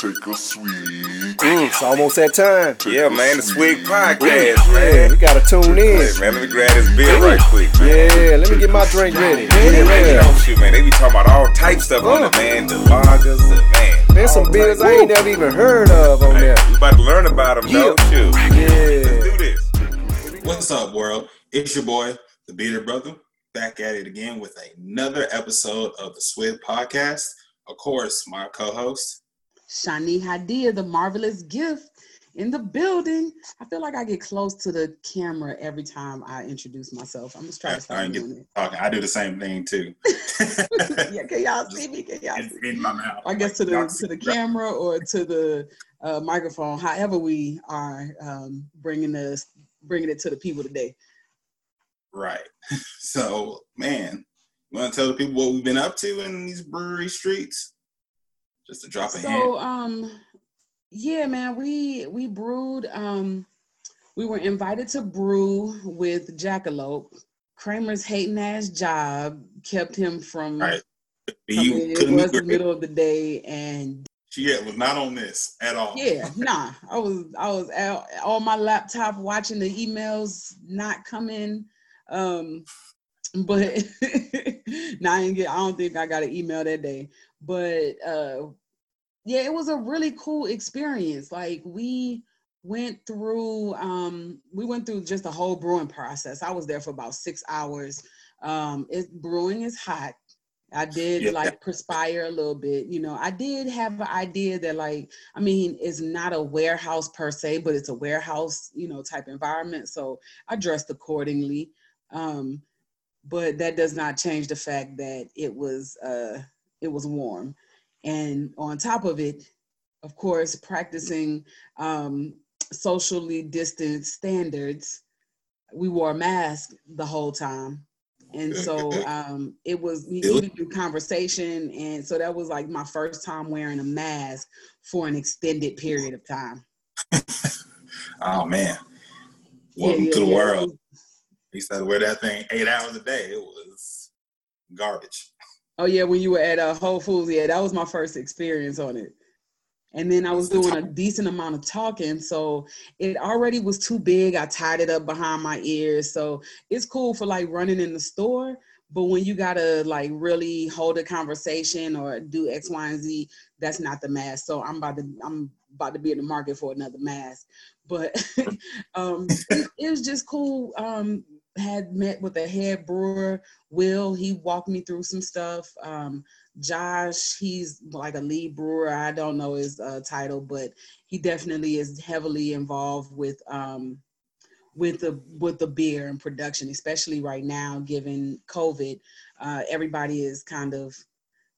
take a swig. Mm, it's almost that time. Yeah, man, the Swig Podcast, Yeah, man. we gotta tune in. Hey, man, let me grab this beer right quick, man. Yeah, let me get my drink ready. Yeah, man, you know, shoot, man, they be talking about all types stuff on it, man. The lagers, the man. There's some beers types. I ain't never even heard of on Hey, there. We about to learn about them, though. Shoot. Let's Yeah. do this. What's up, world? It's your boy, the Beerded Brotha, back at it again with another episode of the Swig Podcast. Of course, my co-host. Shani Hadia, the marvelous gift in the building. I feel like I get close to the camera every time I introduce myself. I'm just trying to I start get doing talking. I do the same thing too. yeah, can y'all see me? Can y'all see? in my mouth. I guess to the to the camera or to the uh, microphone, however we are um, bringing this bringing it to the people today. Right. So, man, you want to tell the people what we've been up to in these brewery streets? Just to drop a hint. So um yeah, man, we we brewed um we were invited to brew with Jackalope. Kramer's hating ass job kept him from Right. You It was the middle of the day and She yeah, was not on this at all. yeah, nah. I was I was out on my laptop watching the emails not coming. Um but now I didn't get I don't think I got an email that day. But uh yeah, it was a really cool experience. Like we went through um we went through just the whole brewing process. I was there for about six hours. Um it brewing is hot. I did Yeah. like perspire a little bit. You know, I did have an idea that like, I mean, it's not a warehouse per se, but it's a warehouse, you know, type environment. So I dressed accordingly. Um, but that does not change the fact that it was uh it was warm. And on top of it, of course, practicing um socially distanced standards, we wore a mask the whole time and so um it was even through conversation and so that was like my first time wearing a mask for an extended period of time Oh man. Welcome yeah, to the yeah, world. He used to wear that thing eight hours a day. It was garbage. Oh yeah when you were at uh, whole foods yeah that was my first experience on it and then i was doing a decent amount of talking so it already was too big i tied it up behind my ears so it's cool for like running in the store but when you gotta like really hold a conversation or do X, Y, and Z, that's not the mask. So I'm about to I'm about to be in the market for another mask. But um, it, it was just cool. Um, had met with the head brewer, Will. He walked me through some stuff. Um, Josh, he's like a lead brewer. I don't know his uh, title, but he definitely is heavily involved with um, with the with the beer and production, especially right now, given COVID. Uh, everybody is kind of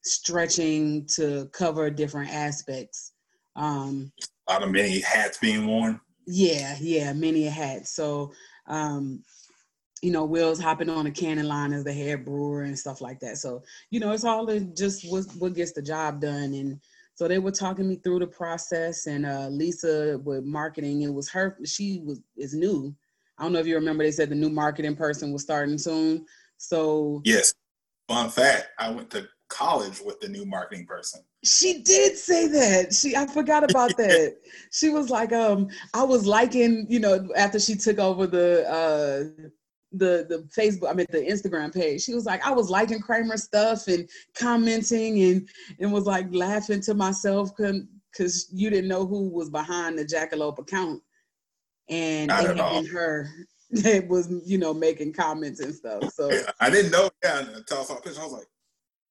stretching to cover different aspects. Um, A lot of many hats being worn. yeah, yeah, many a hat. So, um, you know, Will's hopping on a canning line as the head brewer and stuff like that. So, you know, it's all just what what gets the job done. And so they were talking me through the process. And uh, Lisa with marketing, it was her. She was is new. I don't know if you remember. They said the new marketing person was starting soon. So Yes. Fun fact, I went to college with the new marketing person. She did say that. She I forgot about that. she was like, um, I was liking, you know, after she took over the uh the the Facebook, I mean the Instagram page. She was like, I was liking Kramer stuff and commenting and and was like laughing to myself because you didn't know who was behind the Jackalope account. And it been her that was, you know, making comments and stuff. So I didn't know yeah, until I saw a picture. I was like,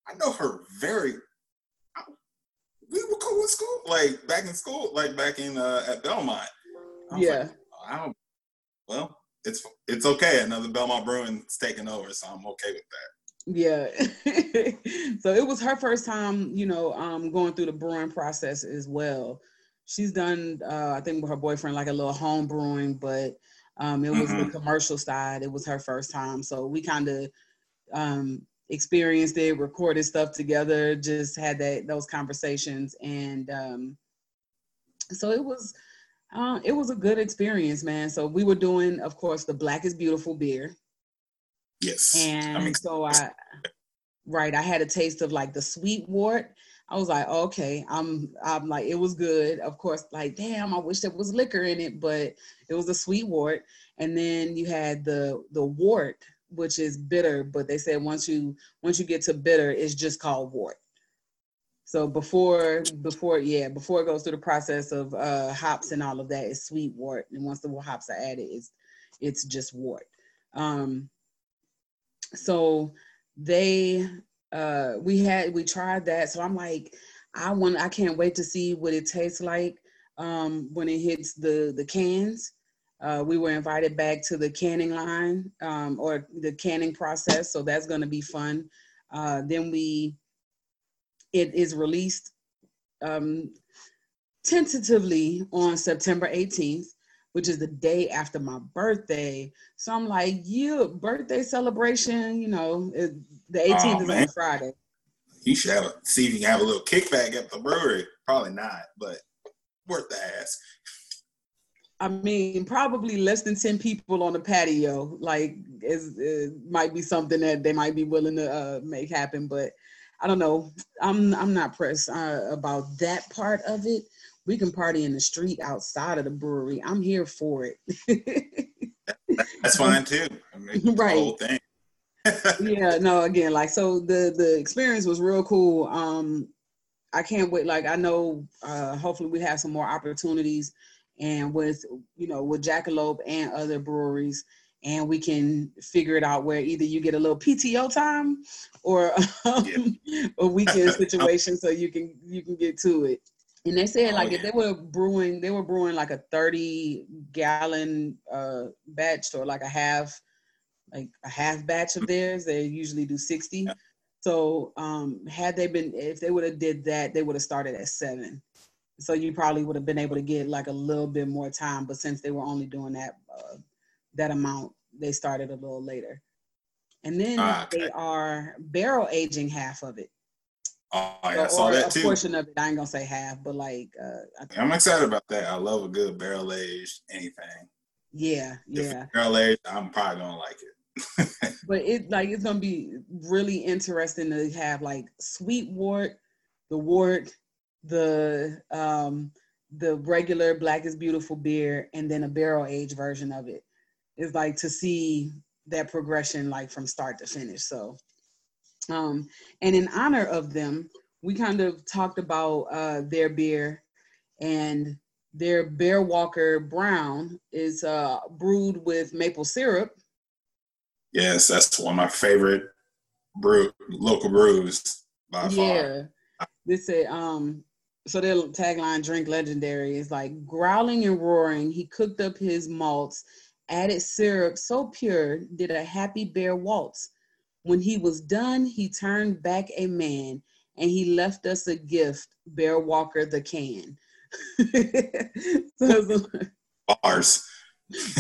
I know her very. I- we were cool in school, like back in school, like back in uh, at Belmont. Yeah. like, I don't. Well, it's it's okay. Another Belmont Bruin's taking over, so I'm okay with that. Yeah. so it was her first time, you know, um, going through the brewing process as well. She's done, uh, I think, with her boyfriend, like a little home brewing, but um, it was the Mhm. commercial side. It was her first time. So we kind of um, experienced it, recorded stuff together, just had that those conversations, and um, so it was. Uh, it was a good experience, man. So we were doing, of course, the Black is Beautiful beer. Yes. And I'm so I, right, I had a taste of like the sweet wort. I was like, okay, I'm I'm like, it was good. Of course, like, damn, I wish there was liquor in it, but it was a sweet wort. And then you had the the wort, which is bitter, but they said once you once you get to bitter, it's just called wort. So before before yeah, before it goes through the process of uh hops and all of that, it's sweet wort. And once the hops are added, it's it's just wort. Um so they uh we had we tried that so i'm like i want i can't wait to see what it tastes like um when it hits the the cans uh, we were invited back to the canning line um, or the canning process so that's going to be fun uh, then we it is released um, tentatively on september 18th which is the day after my birthday. So I'm like, you birthday celebration, you know, it, the 18th oh, is man. on Friday. You should have a, see if you can have a little kickback at the brewery. Probably not, but worth the ask. I mean, probably less than 10 people on the patio. Like, is it might be something that they might be willing to uh, make happen, but I don't know. I'm I'm not pressed uh, about that part of it we can party in the street outside of the brewery. I'm here for it. That's fine too. I mean, right. yeah, no, again, like so the the experience was real cool. Um I can't wait. Like I know uh hopefully we have some more opportunities and with you know with Jackalope and other breweries and we can figure it out where either you get a little PTO time or um, yeah. a weekend situation so you can you can get to it. And they said like oh, yeah. if they were brewing, they were brewing like a 30 gallon uh, batch or like a half, like a half batch of theirs. They usually do 60. Yeah. So um, had they been, if they would have did that, they would have started at seven. So you probably would have been able to get like a little bit more time. But since they were only doing that uh, that amount, they started a little later. And then ah, okay. they are barrel aging half of it. Oh, yeah, I saw that a too. portion of it. I ain't gonna say half, but like uh, I'm excited about that. I love a good barrel aged anything. Yeah, yeah. barrel aged, I'm probably gonna like it. but it like it's gonna be really interesting to have like sweet wort, the wort, the um the regular black is beautiful beer, and then a barrel aged version of it. It's like to see that progression like from start to finish. So um, and in honor of them, we kind of talked about uh, their beer and their Bear Walker Brown is uh, brewed with maple syrup. Yes, that's one of my favorite brew local brews by far. Yeah, this say um. So their tagline "Drink Legendary" is like growling and roaring. He cooked up his malts, added syrup so pure, did a happy bear waltz. When he was done, he turned back a man and he left us a gift, Bear Walker the can. so, bars.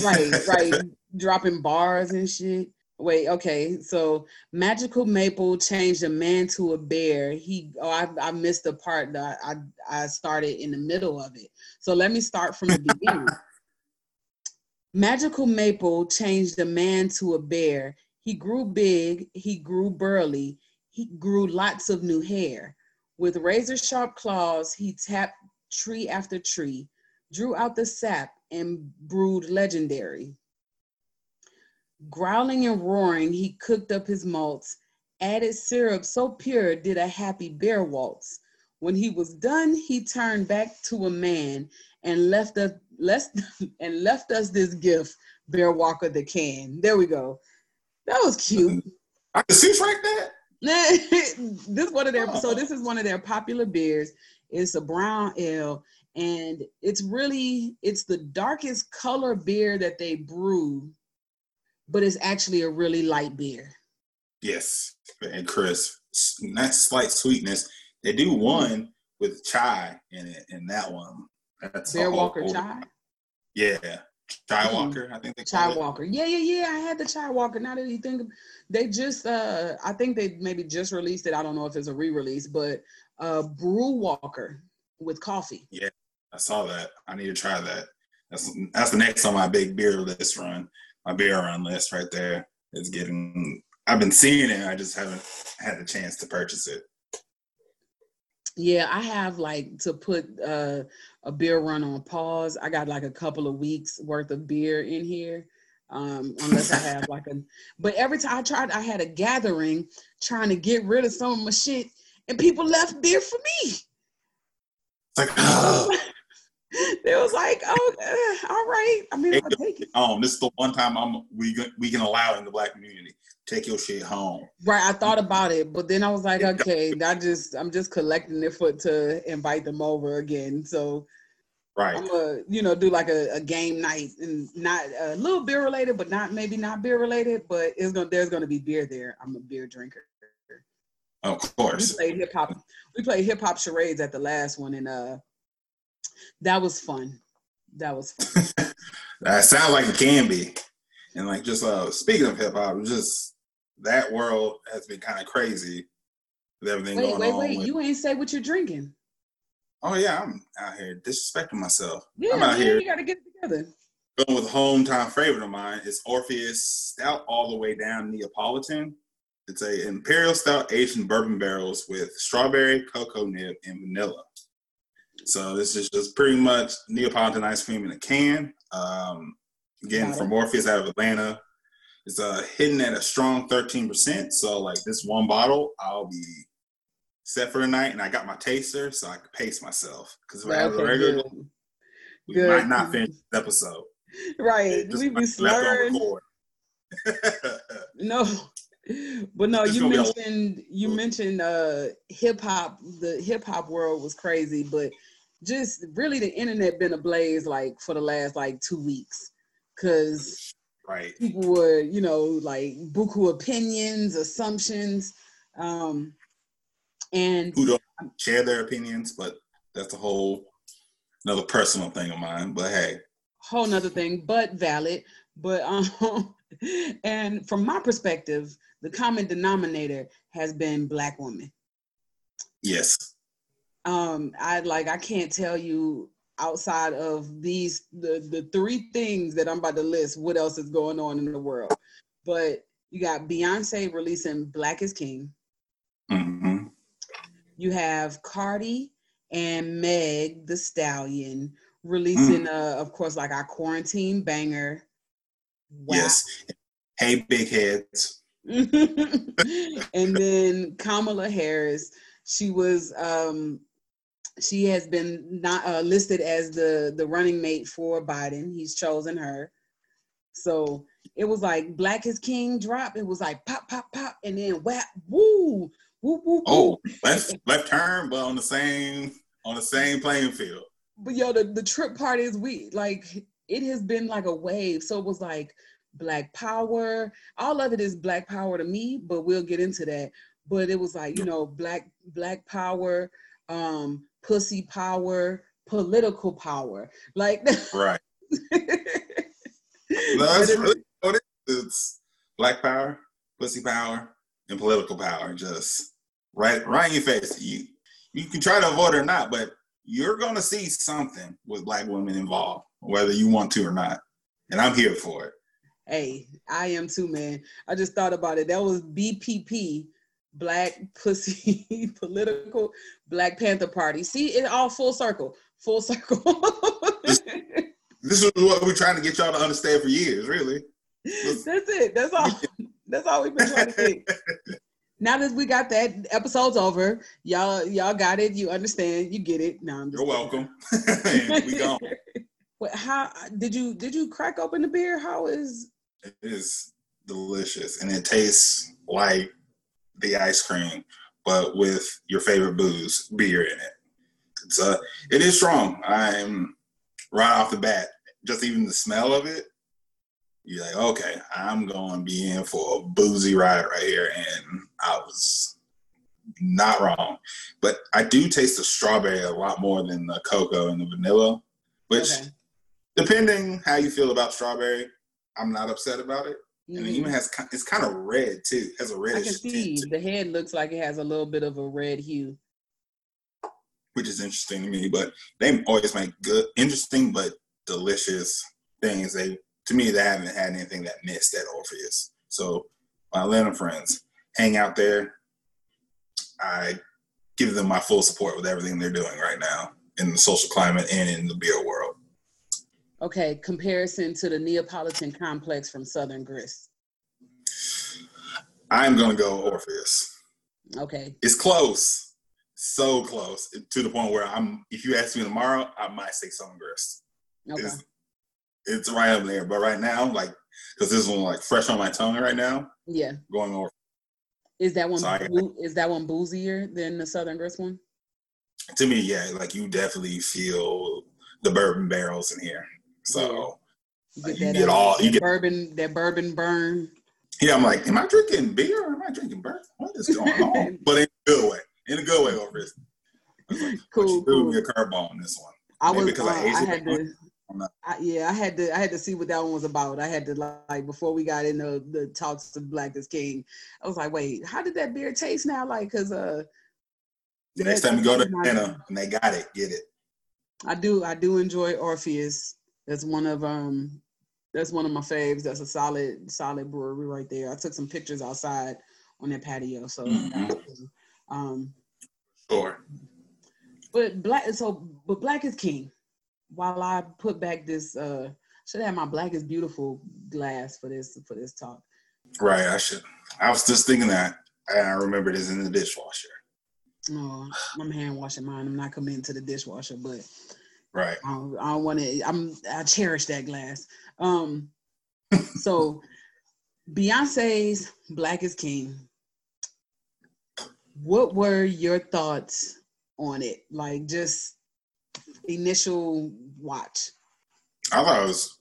right, right. Dropping bars and shit. Wait, okay. So magical maple changed a man to a bear. He oh I, I missed the part that I, I started in the middle of it. So let me start from the beginning. magical maple changed a man to a bear. He grew big, he grew burly, he grew lots of new hair. With razor sharp claws, he tapped tree after tree, drew out the sap, and brewed legendary. Growling and roaring, he cooked up his malts, added syrup so pure, did a happy bear waltz. When he was done, he turned back to a man and left us, left, and left us this gift, Bear Walker the can. There we go. That was cute. I can see like that. this one of their so oh. this is one of their popular beers. It's a brown ale, and it's really it's the darkest color beer that they brew, but it's actually a really light beer. Yes, and crisp, not slight sweetness. They do one with chai in it, and that one that's Bear Walker chai. Yeah, Chai mm-hmm. Walker, I think they Chai Walker. Yeah, yeah, yeah. I had the Chai Walker. Now that you think, they just, uh, I think they maybe just released it. I don't know if it's a re-release, but uh, Brew Walker with coffee. Yeah, I saw that. I need to try that. That's that's the next on my big beer list run. My beer run list right there is getting. I've been seeing it. I just haven't had the chance to purchase it. Yeah, I have like to put uh, a beer run on pause. I got like a couple of weeks worth of beer in here. Um, unless I have like a, but every time I tried, I had a gathering trying to get rid of some of my shit, and people left beer for me. It's like, oh, they was like, "Oh, uh, all right." I mean, I'll take it. um, this is the one time I'm we can- we can allow in the black community. Take your shit home. Right, I thought about it, but then I was like, okay, I just I'm just collecting it for to invite them over again. So Right. I'm gonna, you know, do like a, a game night and not a little beer related, but not maybe not beer related, but it's gonna there's gonna be beer there. I'm a beer drinker. Of We course. played hip hop. We played hip hop charades at the last one, and uh, that was fun. That was fun. That sounds like it can be. And like just uh speaking of hip hop, just that world has been kind of crazy with everything wait, going wait, on. wait! with- You ain't say what you're drinking. oh yeah, I'm out here disrespecting myself. Yeah, I'm out man, here you gotta get it together. going with a hometown favorite of mine. It's Orpheus Stout all the way down Neapolitan. It's a imperial stout aged in bourbon barrels with strawberry, cocoa nib, and vanilla. So this is just pretty much Neapolitan ice cream in a can. Um, again, from Orpheus out of Atlanta. It's uh, hidden at a strong 13%. So like this one bottle, I'll be set for the night, and I got my taster, so I can pace myself. Because if I have a regular, good. we Good. might not finish this episode. Right, we be slurring. No, but no, It's you a- mentioned you mentioned uh hip hop. The hip hop world was crazy, but just really the internet been ablaze like for the last like two weeks, because right. people were you know like buku opinions, assumptions, um, and Who don't share their opinions, but that's a whole another personal thing of mine. But hey, whole nother thing, but valid. But um, and from my perspective, the common denominator has been black women. yes, um i like i can't tell you outside of these the the three things that i'm about to list what else is going on in the world but you got beyonce releasing black is king hmm you have cardi and Meg Thee Stallion releasing uh of course like our quarantine banger Wow. yes. Hey, big heads. and then Kamala Harris, she was um she has been not uh, listed as the the running mate for Biden. He's chosen her. So it was like Black is King drop. It was like pop, pop, pop, and then WAP, woo, woo, woo, Oh, left left turn, but on the same on the same playing field. But yo, the, the trip part is we like it has been like a wave. So it was like black power. All of it is black power to me, but we'll get into that. But it was like, you know, black black power, um, pussy power, political power. Like Right. No, that's really what it is. It's black power, pussy power, and political power. Just right right in your face. You you can try to avoid it or not, but you're gonna see something with black women involved, whether you want to or not. And I'm here for it. Hey, I am too, man. I just thought about it. That was BPP, Black Pussy Political Black Panther Party. See, it all full circle, full circle. This is what we're trying to get y'all to understand for years, really. That's it. That's all. That's all we've been trying to say. Now that we got that episode's over, y'all y'all got it. You understand. You get it. No, I'm just You're welcome. We gone. What, how did you did you crack open the beer? How is It is delicious, and it tastes like the ice cream, but with your favorite booze, beer in it. It's uh, it is strong. I'm right off the bat, just even the smell of it. You're like, okay, I'm going to be in for a boozy ride right here, and I was not wrong. But I do taste the strawberry a lot more than the cocoa and the vanilla, which, Okay. depending how you feel about strawberry, I'm not upset about it. And it mm-hmm. even has it's kind of red too. It has a I reddish can see tint, the head looks like it has a little bit of a red hue. which is interesting to me. But they always make good, interesting but delicious things. They to me they haven't had anything that missed at Orpheus. So my Atlanta friends hang out there. I give them my full support with everything they're doing right now in the social climate and in the beer world. Okay, comparison to the Neapolitan complex from Southern Grist. I'm gonna go Orpheus. Okay, It's close, so close to the point where I'm. If you ask me tomorrow, I might say Southern Grist. okay, It's, it's right up there, but right now, like, because this one like fresh on my tongue right now, yeah. going over. Is that one Sorry. boo- is that one boozier than the Southern Grist one? To me, yeah, like you definitely feel the bourbon barrels in here. So You Like, get you that, get uh, all- you get- bourbon that bourbon burn. yeah, I'm like, am I drinking beer or am I drinking bourbon? What is going on? but in a good way, in a good way, over this. Cool, you threw cool. me a curveball on this one. I Maybe was because uh, I I, had to I, yeah, I had to I had to see what that one was about. I had to like before we got into the talks of Black is King. I was like, wait, how did that beer taste now? Like, cause uh, The next time you go to Atlanta and they got it, get it. I do I do enjoy Orpheus. That's one of um that's one of my faves. That's a solid solid brewery right there. I took some pictures outside on that patio. So Mhm. um Sure. but black so but black is king. While I put back this uh should have my black is beautiful glass for this for this talk. Right. I should. I was just thinking that, and I remembered it's in the dishwasher. No, I'm hand washing mine. I'm not committing to the dishwasher, but Right. I don't, I don't want to. I'm I cherish that glass. Um, so Beyonce's "Black is King." What were your thoughts on it? Like just initial watch. I thought it was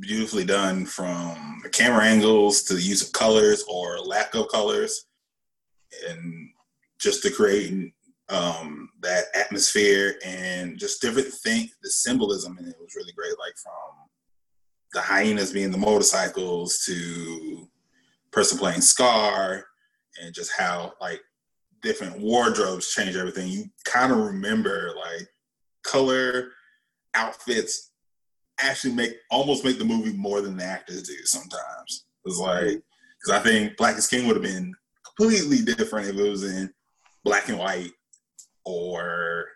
beautifully done from the camera angles to the use of colors or lack of colors, and just the create um, that atmosphere and just different things. The symbolism in it was really great, like from the hyenas being the motorcycles to person playing Scar, and just how like different wardrobes change everything. You kind of remember like color outfits actually make almost make the movie more than the actors do sometimes. It's like because I think Black is King would have been completely different if it was in black and white or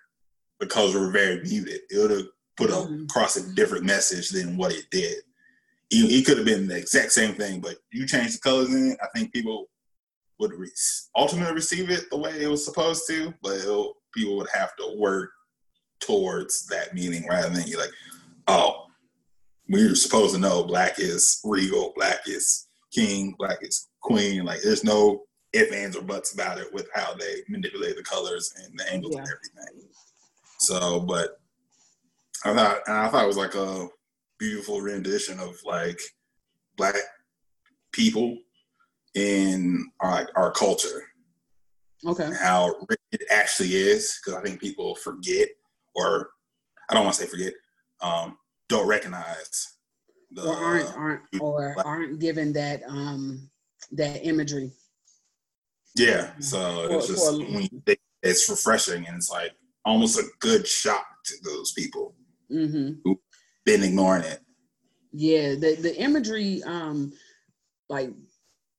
because we're very muted. It would have put a, Mhm. across a different message than what it did. It, it could have been the exact same thing, but you change the colors in it. I think people would re- ultimately receive it the way it was supposed to, but it'll, people would have to work towards that meaning rather than you like, oh, we're supposed to know black is regal, black is king, black is queen. Like there's no if, ands, or buts about it with how they manipulate the colors and the angles and everything. So, but I thought, and I thought it was like a beautiful rendition of like black people in our, our culture Okay. how it actually is. Because I think people forget, or I don't want to say forget, um, don't recognize the Or aren't aren't or aren't given that um that imagery. Yeah. So it's just when you think it's refreshing, and it's like almost a good shock to those people Mm-hmm. been ignoring it. Yeah, the the imagery, um, like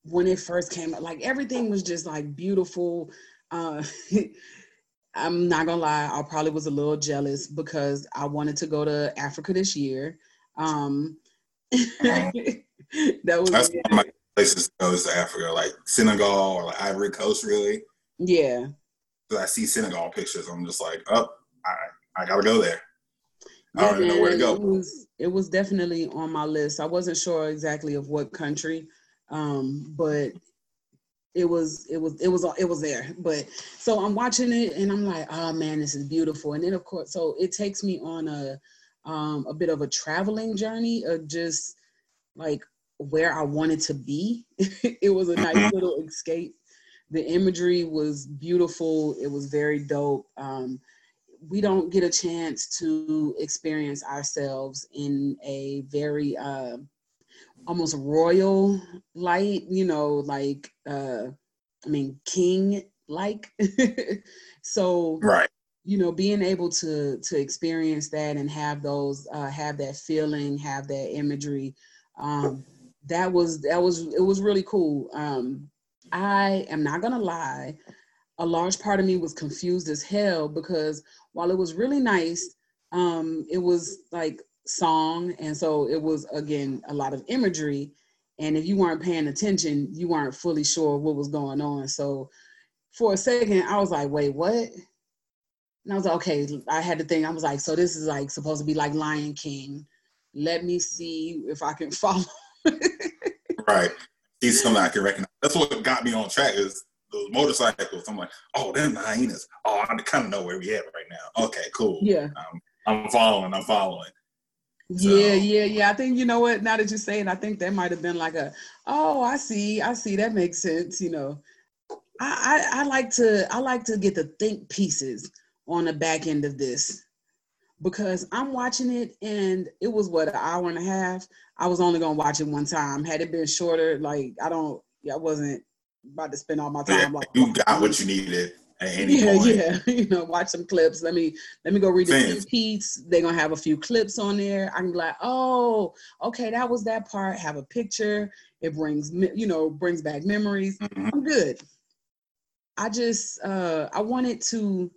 when it first came out, like everything was just like beautiful. Uh, I'm not gonna lie, I probably was a little jealous because I wanted to go to Africa this year. Um, that was That's one of my places to go is Africa, like Senegal or like Ivory Coast, really. yeah, Because I see Senegal pictures, I'm just like, oh, I, I gotta go there. I Yeah, don't even know where to go. It was it was definitely on my list. I wasn't sure exactly of what country, um, but it was it was it was it was there. But so I'm watching it and I'm like, oh man, this is beautiful. And then of course, so it takes me on a um, a bit of a traveling journey of just like where I wanted to be. it was a nice Mhm. little escape. The imagery was beautiful. It was very dope. Um, we don't get a chance to experience ourselves in a very uh, almost royal light, you know, like uh, I mean king like. so Right. you know, being able to to experience that and have those uh, have that feeling, have that imagery, um, that was that was it was really cool. Um, I am not gonna lie. a large part of me was confused as hell because while it was really nice, um, it was like song, and so it was again a lot of imagery. And if you weren't paying attention, you weren't fully sure what was going on. So for a second, I was like, wait, what? And I was like, okay, I had to think, I was like, so this is like supposed to be like Lion King. Let me see if I can follow. right. He's something I can recognize. That's what got me on track is those motorcycles. I'm like, oh, them the hyenas. Oh, I kind of know where we at right now. Okay, cool. Yeah. Um, I'm following. I'm following. So. Yeah, yeah, yeah. I think you know what. Now that you're saying, I think that might have been like a, oh, I see, I see. That makes sense. You know, I, I, I like to I like to get the think pieces on the back end of this because I'm watching it and it was what an hour and a half. I was only gonna watch it one time. Had it been shorter, like I don't, I wasn't about to spend all my time. Yeah, like you got what you needed yeah, point. yeah. You know, watch some clips. Let me let me go read the repeats. They're gonna have a few clips on there. I can be like, oh, okay, that was that part. Have a picture. It brings you know brings back memories. Mhm. I'm good. I just uh I wanted to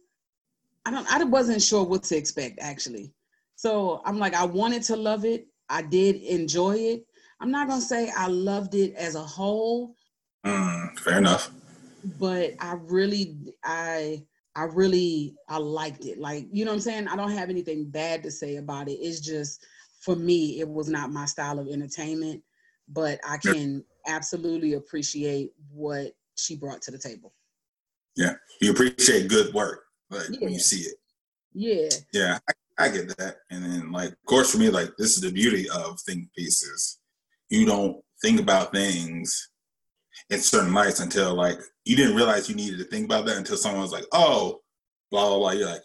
I don't I wasn't sure what to expect actually. So I'm like I wanted to love it. I did enjoy it. I'm not gonna say I loved it as a whole, Mm, fair enough. but I really I I really I liked it. Like, you know what I'm saying? I don't have anything bad to say about it. It's just for me, it was not my style of entertainment, but I can absolutely appreciate what she brought to the table. Yeah. You appreciate good work, like when you see it. Yeah. Yeah, I, I get that. And then, like, of course, for me, like, this is the beauty of think pieces. You don't think about things in certain lights until, like, you didn't realize you needed to think about that until someone was like, oh, blah, blah, blah. You're like,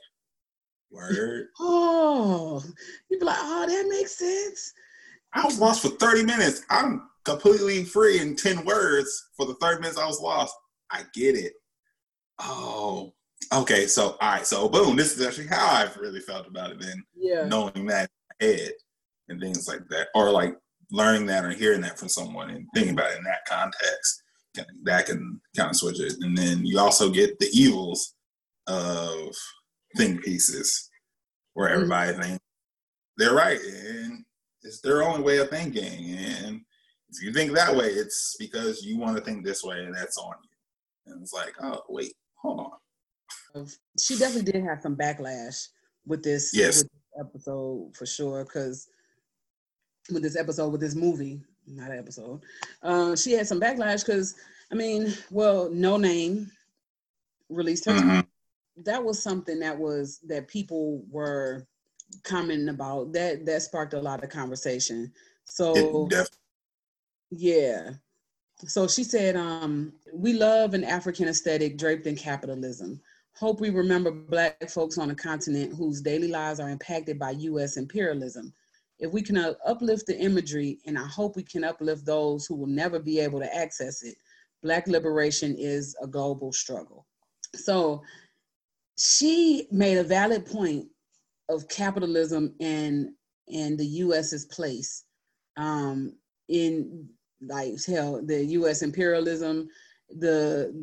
word. Oh, you'd be like, oh, that makes sense. I was lost for 30 minutes. I'm completely free in 10 words for the 30 minutes I was lost. I get it. Oh, okay. So, all right. So, boom, this is actually how I've really felt about it then. Yeah. knowing that head and things like that, or like learning that or hearing that from someone and thinking about it in that context, can- that can kind of switch it. And then you also get the evils of think pieces, where Mhm. everybody thinks they're right and it's their only way of thinking. And if you think that way, it's because you want to think this way, and that's on you. And it's like, oh wait, hold on. Of- she definitely did have some backlash with this, Yes. with this episode for sure because with this episode with this movie not an episode uh she had some backlash because i mean well Noname released her Mhm. that was something that was that people were commenting about that that sparked a lot of conversation so yeah. So she said, um, we love an African aesthetic draped in capitalism. Hope we remember Black folks on the continent whose daily lives are impacted by US imperialism. If we can uplift the imagery, and I hope we can uplift those who will never be able to access it, Black liberation is a global struggle. So she made a valid point of capitalism and and the US's place um, in like hell the U.S. imperialism, the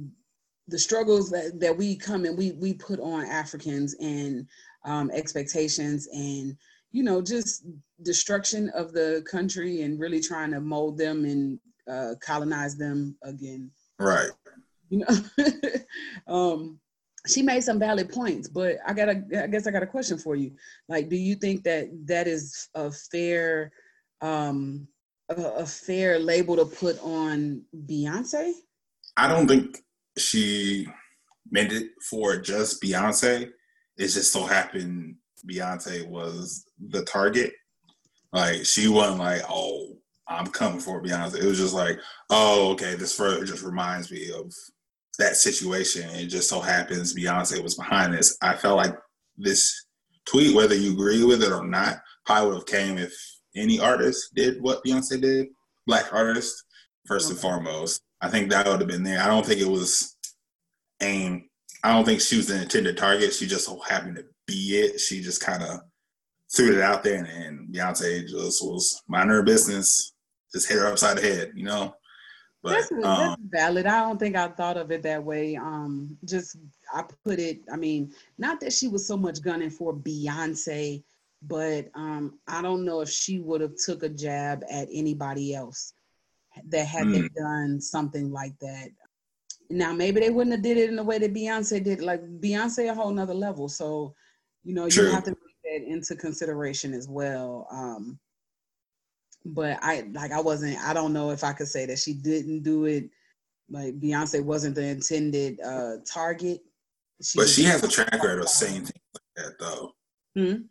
the struggles that, that we come and we we put on Africans and um, expectations and you know just destruction of the country and really trying to mold them and uh, colonize them again. Right. you know? Um she made some valid points but i got a i guess i got a question for you. Like do you think that that is a fair um a, a fair label to put on beyonce? I don't think she meant it for just Beyonce. It just so happened Beyonce was the target. Like she wasn't like, oh, I'm coming for Beyonce. It was just like, oh, okay, this further just reminds me of that situation. It just so happens Beyonce was behind this. I felt like this tweet, whether you agree with it or not, probably would have came if any artist did what Beyonce did, black artist, first and foremost. I think that would have been there. I don't think it was aimed. I don't think she was the intended target. She just so happened to be it. She just kind of threw it out there, and, and Beyonce just was minding her business, just hit her upside the head, you know. But That's, that's um, valid. I don't think I thought of it that way. Um, just I put it. I mean, not that she was so much gunning for Beyonce, but um, I don't know if she would have took a jab at anybody else that had they Mm. done something like that. Now maybe they wouldn't have did it in the way that Beyonce did. Like Beyonce, a whole nother level. So, you know, True. you have to take that into consideration as well. Um, but I like I wasn't. I don't know if I could say that she didn't do it. Like Beyonce wasn't the intended uh target. but she has a track record of saying things like that though. Hmm?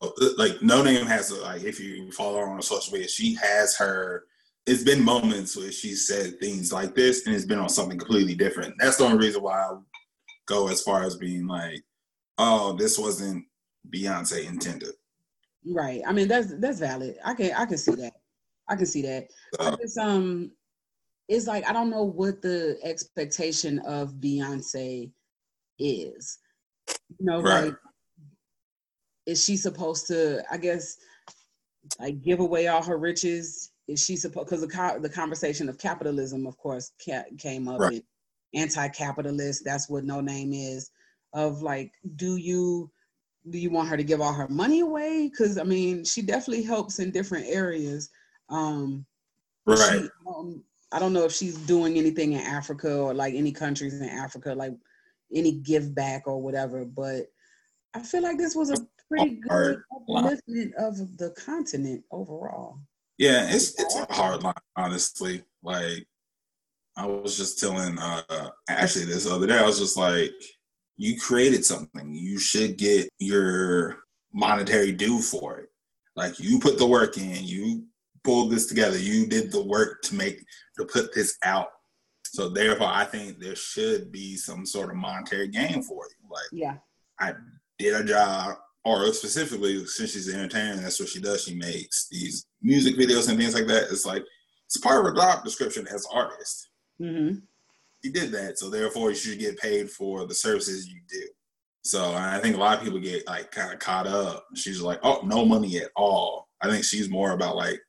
Uh, Like Noname has a, like if you follow her on social media, she has her. It's been moments where she said things like this, and it's been on something completely different. That's the only reason why I go as far as being like, "Oh, this wasn't Beyonce intended." Right. I mean that's that's valid. I can I can see that. I can see that. I So, just um it's like I don't know what the expectation of Beyonce is. You know, Right. like is she supposed to I guess like give away all her riches? Is she supposed because the co- the conversation of capitalism of course ca- came up Right. anti-capitalist that's what Noname is of like do you do you want her to give all her money away because i mean she definitely helps in different areas um right. she, um, i don't know if she's doing anything in africa or like any countries in africa like any give back or whatever but i feel like this was a pretty good upliftment of the continent overall Yeah, it's it's a hard line, honestly. Like I was just telling uh Ashley this other day. I was just like, you created something. You should get your monetary due for it. Like you put the work in, you pulled this together, you did the work to make to put this out. So therefore I think there should be some sort of monetary gain for you. Like yeah I did a job, or specifically since she's an entertainer, that's what she does. She makes these music videos and things like that. It's like it's part of her job description as artist. hmm She did that, so therefore you should get paid for the services you do. So I think a lot of people get like kind of caught up. She's like, oh, no money at all. I think she's more about like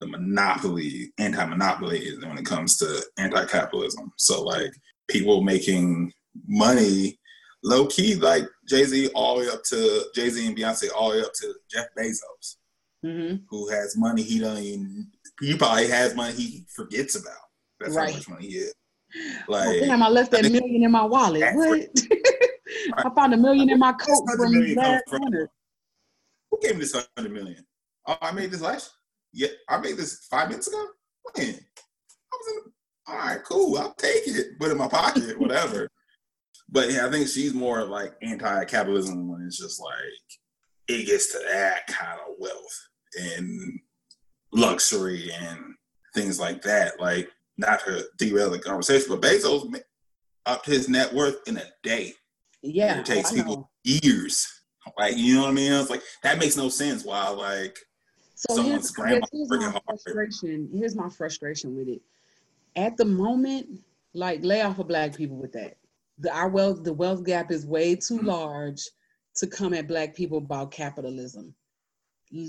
the monopoly, anti-monopoly when it comes to anti-capitalism. So like people making money low key, like Jay Z all the way up to Jay Z and Beyonce all the way up to Jeff Bezos, hmm who has money he don't even he probably has money he forgets about. That's Right. how much money he is. oh, Like damn i left that I think- million in my wallet what i found a million in my coat the from last winter who gave me this hundred million? Oh, I made this last. Yeah, I made this five minutes ago. When? I was in. All right, cool. I'll take it. Put it in my pocket, whatever. But yeah, I think she's more like anti-capitalism when it's just like it gets to that kind of wealth and luxury and things like that. Like not to derail the conversation, but Bezos upped his net worth in a day. yeah It takes people years. Like, you know what I mean? It's like that makes no sense. Why like So someone's here's, grandma here's my hard. frustration. Here's my frustration with it. At the moment, like lay off of black people with that. The our wealth, the wealth gap is way too large to come at black people about capitalism.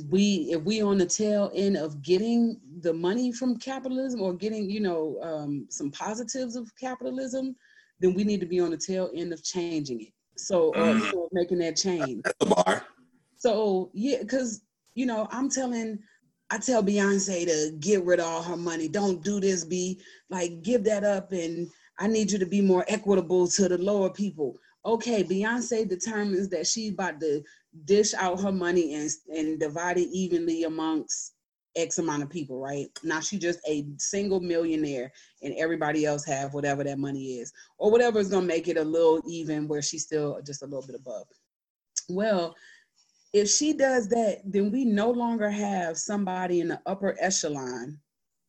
We if we on the tail end of getting the money from capitalism or getting, you know, um, some positives of capitalism, then we need to be on the tail end of changing it. So Mhm. or making that change. At the bar. So yeah, because you know, I'm telling, I tell Beyonce to get rid of all her money. Don't do this. Be like, give that up, and I need you to be more equitable to the lower people. Okay, Beyonce determines that she's about to dish out her money and and divide it evenly amongst X amount of people, right? Now she just a single millionaire, and everybody else have whatever that money is, or whatever is gonna make it a little even, where she's still just a little bit above. Well, if she does that, then we no longer have somebody in the upper echelon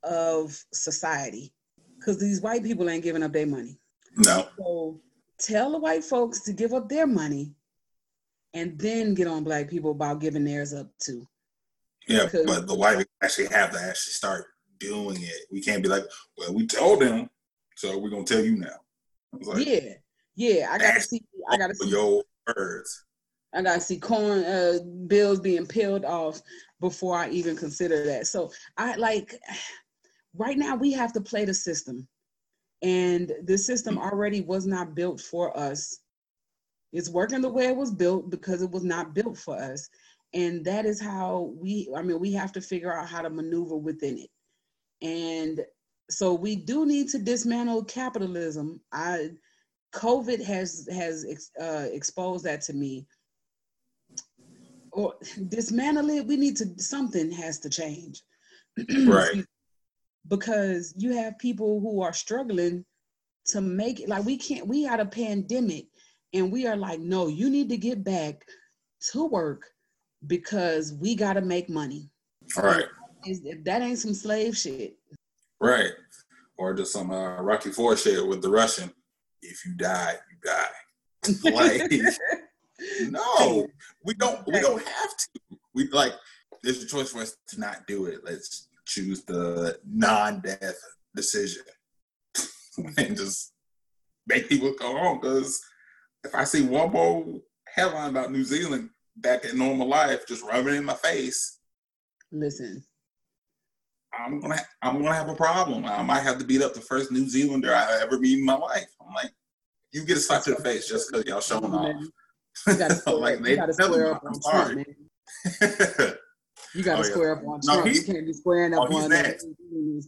of society because these white people ain't giving up their money. No. So tell the white folks to give up their money and then get on black people about giving theirs up too. Yeah, Because- but the white people actually have to actually start doing it. We can't be like, well, we told them, so we're gonna tell you now. Like, yeah. Yeah. I gotta see I gotta see your words. I gotta see corn uh, bills being peeled off before I even consider that. So I like right now we have to play the system. And the system already was not built for us. It's working the way it was built because it was not built for us. And that is how we, I mean, we have to figure out how to maneuver within it. And so we do need to dismantle capitalism. I, COVID has has uh, exposed that to me. Or dismantle it. We need to. Something has to change. Right. Because you have people who are struggling to make it. Like we can't. We had a pandemic, and we are like, no, you need to get back to work because we got to make money. Right. Is that ain't some slave shit? Right. Or just some uh, Rocky Four shit with the Russian. If you die, you die. like, no, we don't. We don't have to. We like. There's a choice for us to not do it. Let's choose the non-death decision and just make people go home. Because if I see one more headline about New Zealand back in normal life, just rubbing in my face, Listen, I'm gonna I'm gonna have a problem. I might have to beat up the first New Zealander I ever meet in my life. I'm like, you get a slap to the face just because y'all showing off. you gotta square, like, you gotta square up I'm sorry. You gotta Oh, yeah. square up on No, Trump. he- you can't be squaring up oh, on. Mm.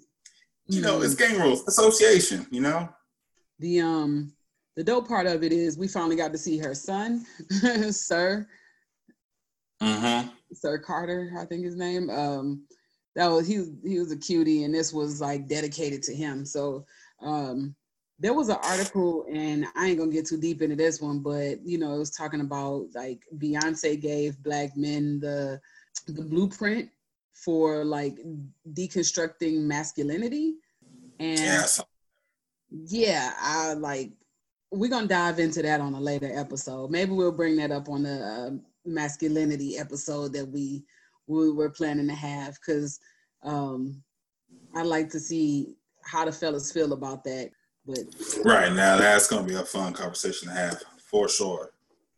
you know, it's gang rules, association. You know, the um the dope part of it is we finally got to see her son, Sir mm-hmm. Sir Carter, I think his name. Um, that was he was he was a cutie, and this was like dedicated to him. So um, there was an article, and I ain't gonna get too deep into this one, but you know, it was talking about like Beyonce gave black men the the blueprint for like deconstructing masculinity, and yeah. Yeah, I like we're gonna dive into that on a later episode. Maybe we'll bring that up on the uh, masculinity episode that we we were planning to have because um, I like to see how the fellas feel about that. But right now, that's gonna be a fun conversation to have for sure.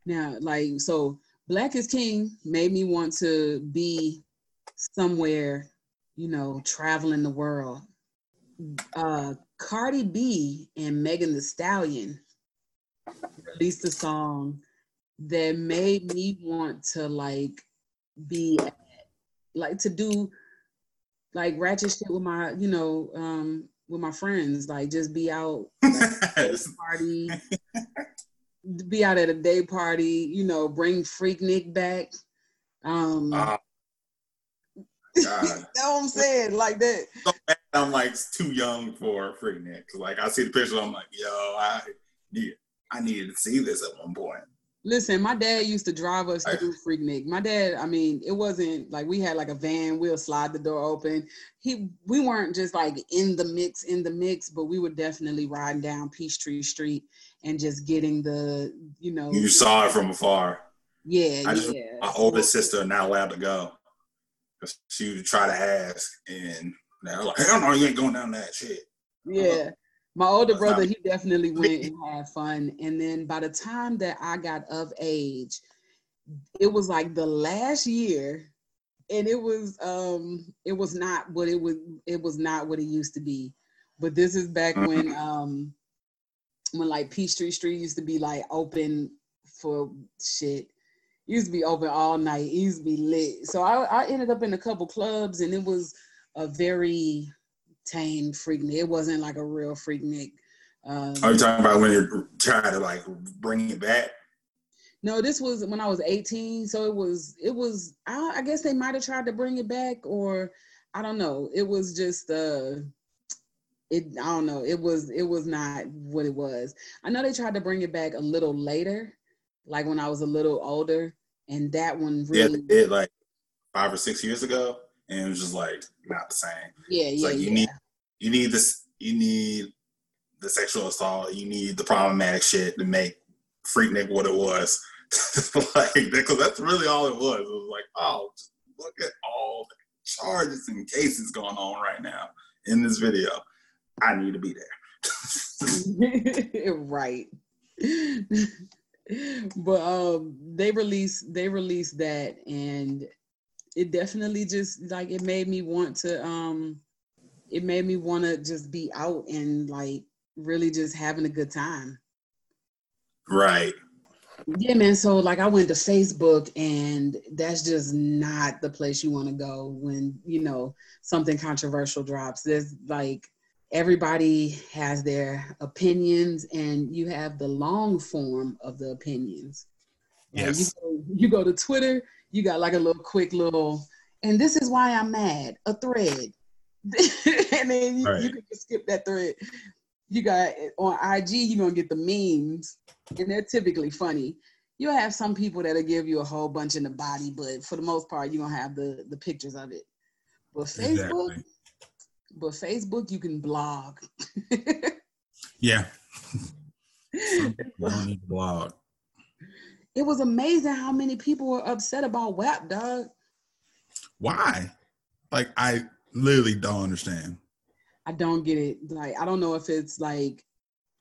now, like, so Black is King made me want to be somewhere, you know, traveling the world. Uh, Cardi B and Megan Thee Stallion released a song that made me want to like be like to do like ratchet shit with my you know um with my friends like just be out like, party be out at a day party you know bring Freaknik back um Uh, you know what i'm saying like that so I'm like too young for. 'Cause, like I see the picture, I'm like, yo, I need, I needed to see this at one point. Listen, my dad used to drive us through Freaknik. My dad, I mean, it wasn't like we had like a van, we'll slide the door open. He we weren't just like in the mix, in the mix, but we were definitely riding down Peachtree Street and just getting the, you know, You saw it from afar. yeah, I just- yeah. My oldest sister not allowed to go. She would try to ask, and they're like, hell no, you ain't going down that shit. Yeah. My older brother, he definitely went and had fun. And then by the time that I got of age, it was like the last year, and it was um it was not what it was it was not what it used to be. But this is back when um when like Peachtree Street used to be like open for shit. It used to be open all night. It used to be lit. So I, I ended up in a couple clubs and it was a very tame freaknik. It wasn't like a real freaknik. Um, Are you talking about when you're trying to like bring it back? no, this was when I was 18. So it was, it was, I, I guess they might have tried to bring it back or I don't know. It was just, uh, it, I don't know. It was, it was not what it was. I know they tried to bring it back a little later, like when I was a little older. And that one Yeah, really, they did like five or six years ago, and it was just like not the same. yeah, It's yeah, like you yeah. need you need this you need the sexual assault, you need the problematic shit to make Freaknik what it was. like because that's really all it was. It was like, oh, just look at all the charges and cases going on right now in this video. I need to be there. right. but um they released they released that and it definitely just like it made me want to um it made me want to just be out and like really just having a good time. Right. Yeah, man. So like I went to Facebook and that's just not the place you want to go when, you know, something controversial drops. There's like everybody has their opinions and you have the long form of the opinions. Yes. you, go, you go to Twitter, you got like a little quick little, and this is why I'm mad, a thread. and then you, Right. you can just skip that thread. You got on IG, you're gonna get the memes, and they're typically funny. You'll have some people that'll give you a whole bunch in the body, but for the most part, you're gonna have the the pictures of it. But Facebook, Exactly. But Facebook, you can blog. Yeah. Some don't need to blog. it was amazing how many people were upset about WAP, dog. Why? Like I literally don't understand. I don't get it. Like I don't know if it's like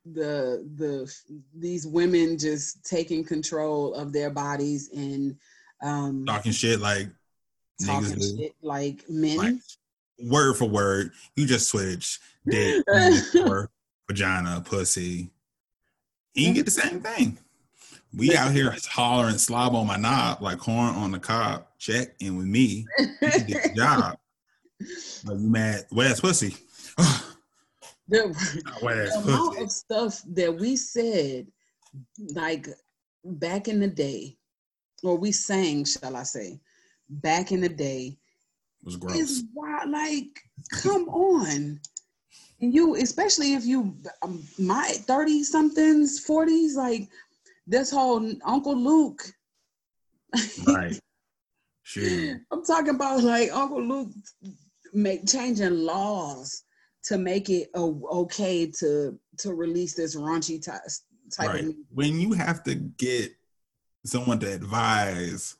the the these women just taking control of their bodies and um Talking shit like talking shit like men. Like, word for word. You just switch dick or vagina, pussy. You get the same thing. We out here hollering slob on my knob like horn on the cob. Check and with me, you can get the job. But you mad ass pussy. the, the amount pussy. of stuff that we said like back in the day, or we sang, shall I say, back in the day was gross. is wild. Like, come on. And you, especially if you, um, my 30 somethings, 40s, like this whole Uncle Luke. Right. Shoot. I'm talking about like Uncle Luke make changing laws to make it okay to to release this raunchy ty- type Right. of music. When you have to get someone to advise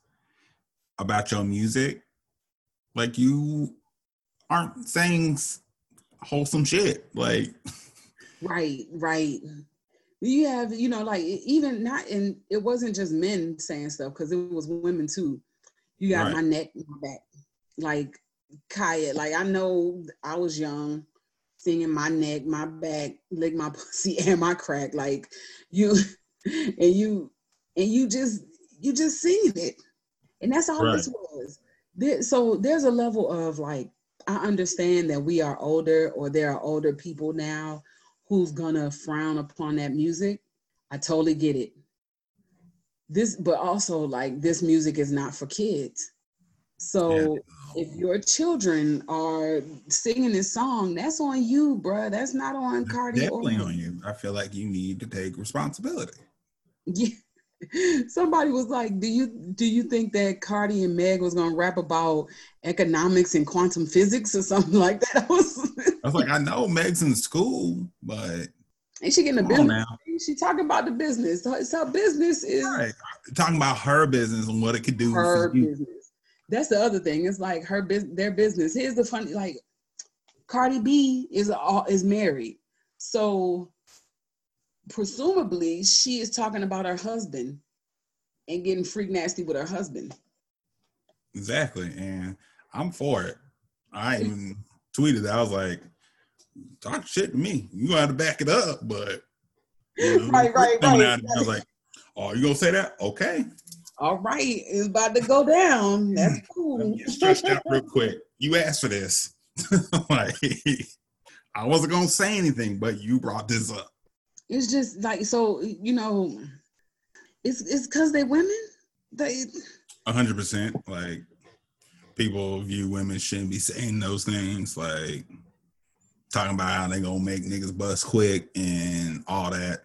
about your music, like you aren't saying wholesome shit. Like, Right, right. You have, you know, like even not in it wasn't just men saying stuff because it was women too. You got Right. my neck, my back. Like Khia, like I know I was young, singing my neck, my back, lick my pussy and my crack. Like you and you and you just you just seen it. And that's all this was. There, so there's a level of like, I understand that we are older or there are older people now who's gonna frown upon that music. I totally get it. This, but also like this music is not for kids. So if your children are singing this song, that's on you, bruh. That's not on Cardi. or- definitely on you. I feel like you need to take responsibility. Yeah. Somebody was like, "Do you do you think that Cardi and Meg was gonna rap about economics and quantum physics or something like that?" I was, I was like, I know Meg's in school, but and she getting the business. now. She talking about the business. So, so business is Right. Talking about her business and what it could do her for you. business. That's the other thing. It's like her business, their business. Here's the funny, like Cardi B is all is married, so presumably she is talking about her husband and getting freak nasty with her husband. Exactly. And I'm for it. I even tweeted that. I was like, talk shit to me. You gonna have to back it up, but you know, Right, right, right. out, I was like, Oh, you gonna say that? Okay. All right, it's about to go down. That's cool. get stretched out real quick. You asked for this. like I wasn't gonna say anything, but you brought this up. It's just like so, you know, it's it's because they women. They A hundred percent. Like people view women shouldn't be saying those things, like talking about how they gonna make niggas bust quick and all that.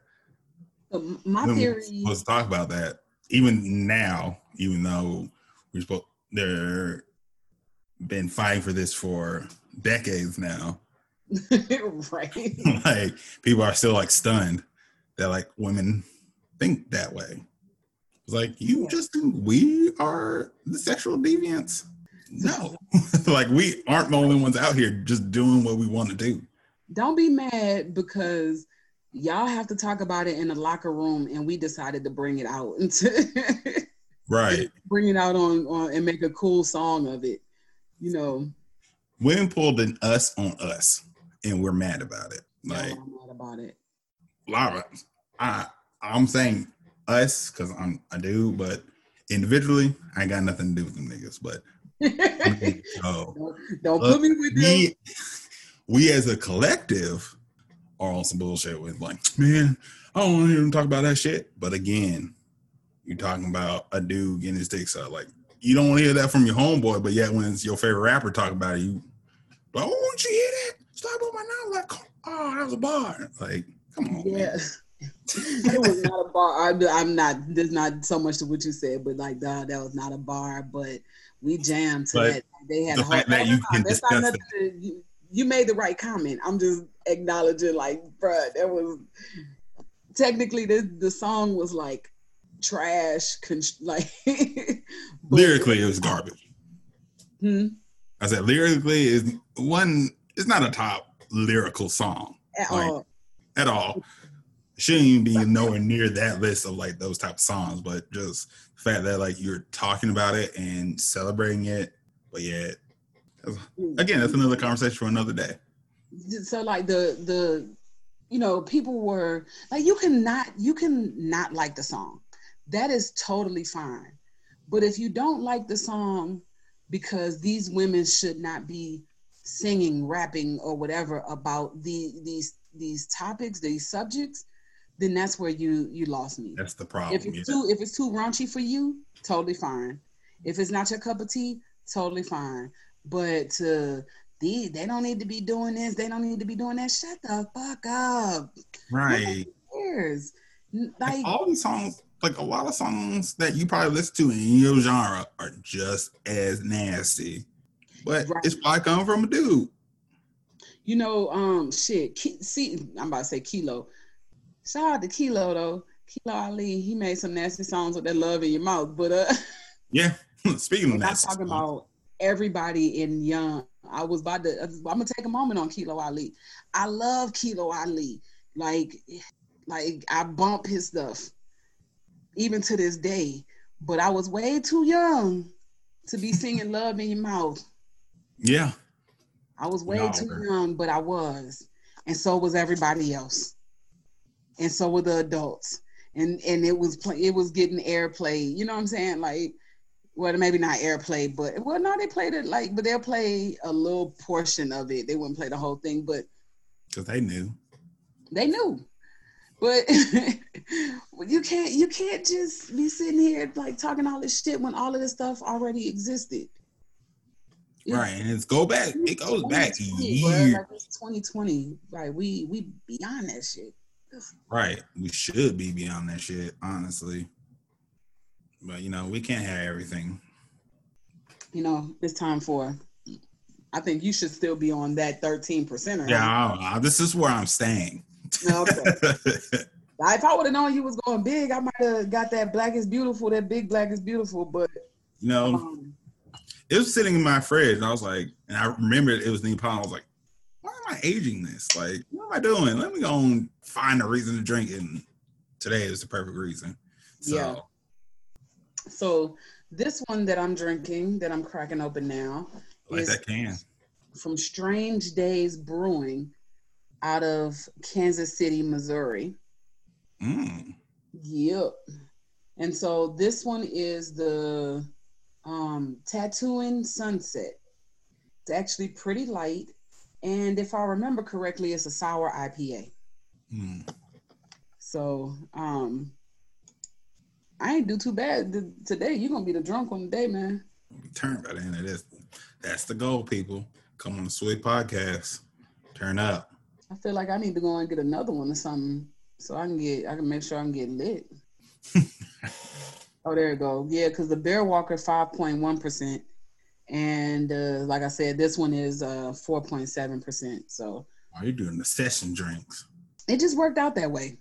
so my Women theory. to talk about that. Even now, even though we're supposed they're been fighting for this for decades now. right. like people are still like stunned that like women think that way. It's like you Yeah. just think we are the sexual deviants. No, like we aren't the only ones out here just doing what we want to do. Don't be mad because y'all have to talk about it in the locker room, and we decided to bring it out Right. bring it out on, on and make a cool song of it. You know, women pulled an us on us, and we're mad about it. Like I'm mad about it. Laura, I I'm saying us because I'm I do, but individually, I ain't got nothing to do with them niggas. But so don't don't uh, put me with them. we we as a collective are on some bullshit with like, man, I don't want to hear them talk about that shit. But again, you're talking about a dude getting his dick sucked. Like you don't want to hear that from your homeboy, but yet when it's your favorite rapper talk about it, you oh, won't you hear that? Stop on my now. Like, oh, that was a bar. Like, come on, Yeah. it was not a bar. I'm, I'm not. There's not so much to what you said, but like, dog, that was not a bar. But we jammed to But that. They had the a whole. fact that you can That's not discuss nothing to- you, you made the right comment. I'm just acknowledging, like, bruh, that was technically the the song was like trash, con- like Lyrically, it was garbage. Hmm? I said lyrically is one. It's not a top lyrical song At Like, all. at all. Shouldn't even be nowhere near that list of like those type of songs. But just the fact that like you're talking about it and celebrating it, but yet mm. again, that's another conversation for another day. so like the the you know people were like you can not you can not like the song that is totally fine but if you don't like the song because these women should not be singing rapping or whatever about the these these topics these subjects then that's where you you lost me That's the problem. if it's too if it's too raunchy for you, totally fine. If it's not your cup of tea, totally fine. But to they they don't need to be doing this, they don't need to be doing that. Shut the fuck up. right. Who cares? Like Like all these songs, like a lot of songs that you probably listen to in your genre are just as nasty. But Right. it's probably coming from a dude. you know, um, shit. See, I'm about to say Kilo. Shout out to Kilo though. Kilo Ali, he made some nasty songs with that love in your mouth. But uh, Yeah. Speaking of that, I'm talking about everybody in young. I was about to. I'm gonna take a moment on Kilo Ali. I love Kilo Ali. Like, like I bump his stuff, even to this day. But I was way too young to be singing "Love in Your Mouth." Yeah, I was way No, too young, but I was, and so was everybody else, and so were the adults, and and it was play, it was getting airplay. You know what I'm saying? Like, well, maybe not airplay, but well, no, they played it like, but they'll play a little portion of it. They wouldn't play the whole thing, but because they knew. they knew. But you can't you can't just be sitting here like talking all this shit when all of this stuff already existed. Right, and it's go back. It goes back 2020, years. Like it's 2020. Right. We we beyond that shit. Right, we should be beyond that shit, honestly. But you know, we can't have everything. You know, it's time for I think you should still be on that 13 percent. Yeah, I don't this is where I'm staying. Okay. If I would have known you was going big, I might have got that black is beautiful, that big black is beautiful. But you know, um, it was sitting in my fridge, and I was like, and I remembered it was Nepal. I was like, why am I aging this? Like, what am I doing? Let me go and find a reason to drink it. And today is the perfect reason. So, Yeah. so this one that I'm drinking, that I'm cracking open now, like is that can. from Strange Days Brewing out of Kansas City, Missouri. Mm. Yep. And so this one is the um, Tatooine Sunset. It's actually pretty light. And if I remember correctly, it's a sour IPA. Mm. So um, I ain't do too bad today. You're going to be the drunk one today, man. Turn by the end of this. That's the goal, people. Come on the Swig Podcast. Turn up. I feel like I need to go and get another one or something so I can get, I can make sure I can get lit. oh, there you go. Yeah, because the Bear Walker 5.1%. And uh, like I said, this one is uh, 4.7%. So Are you doing the session drinks? it just worked out that way.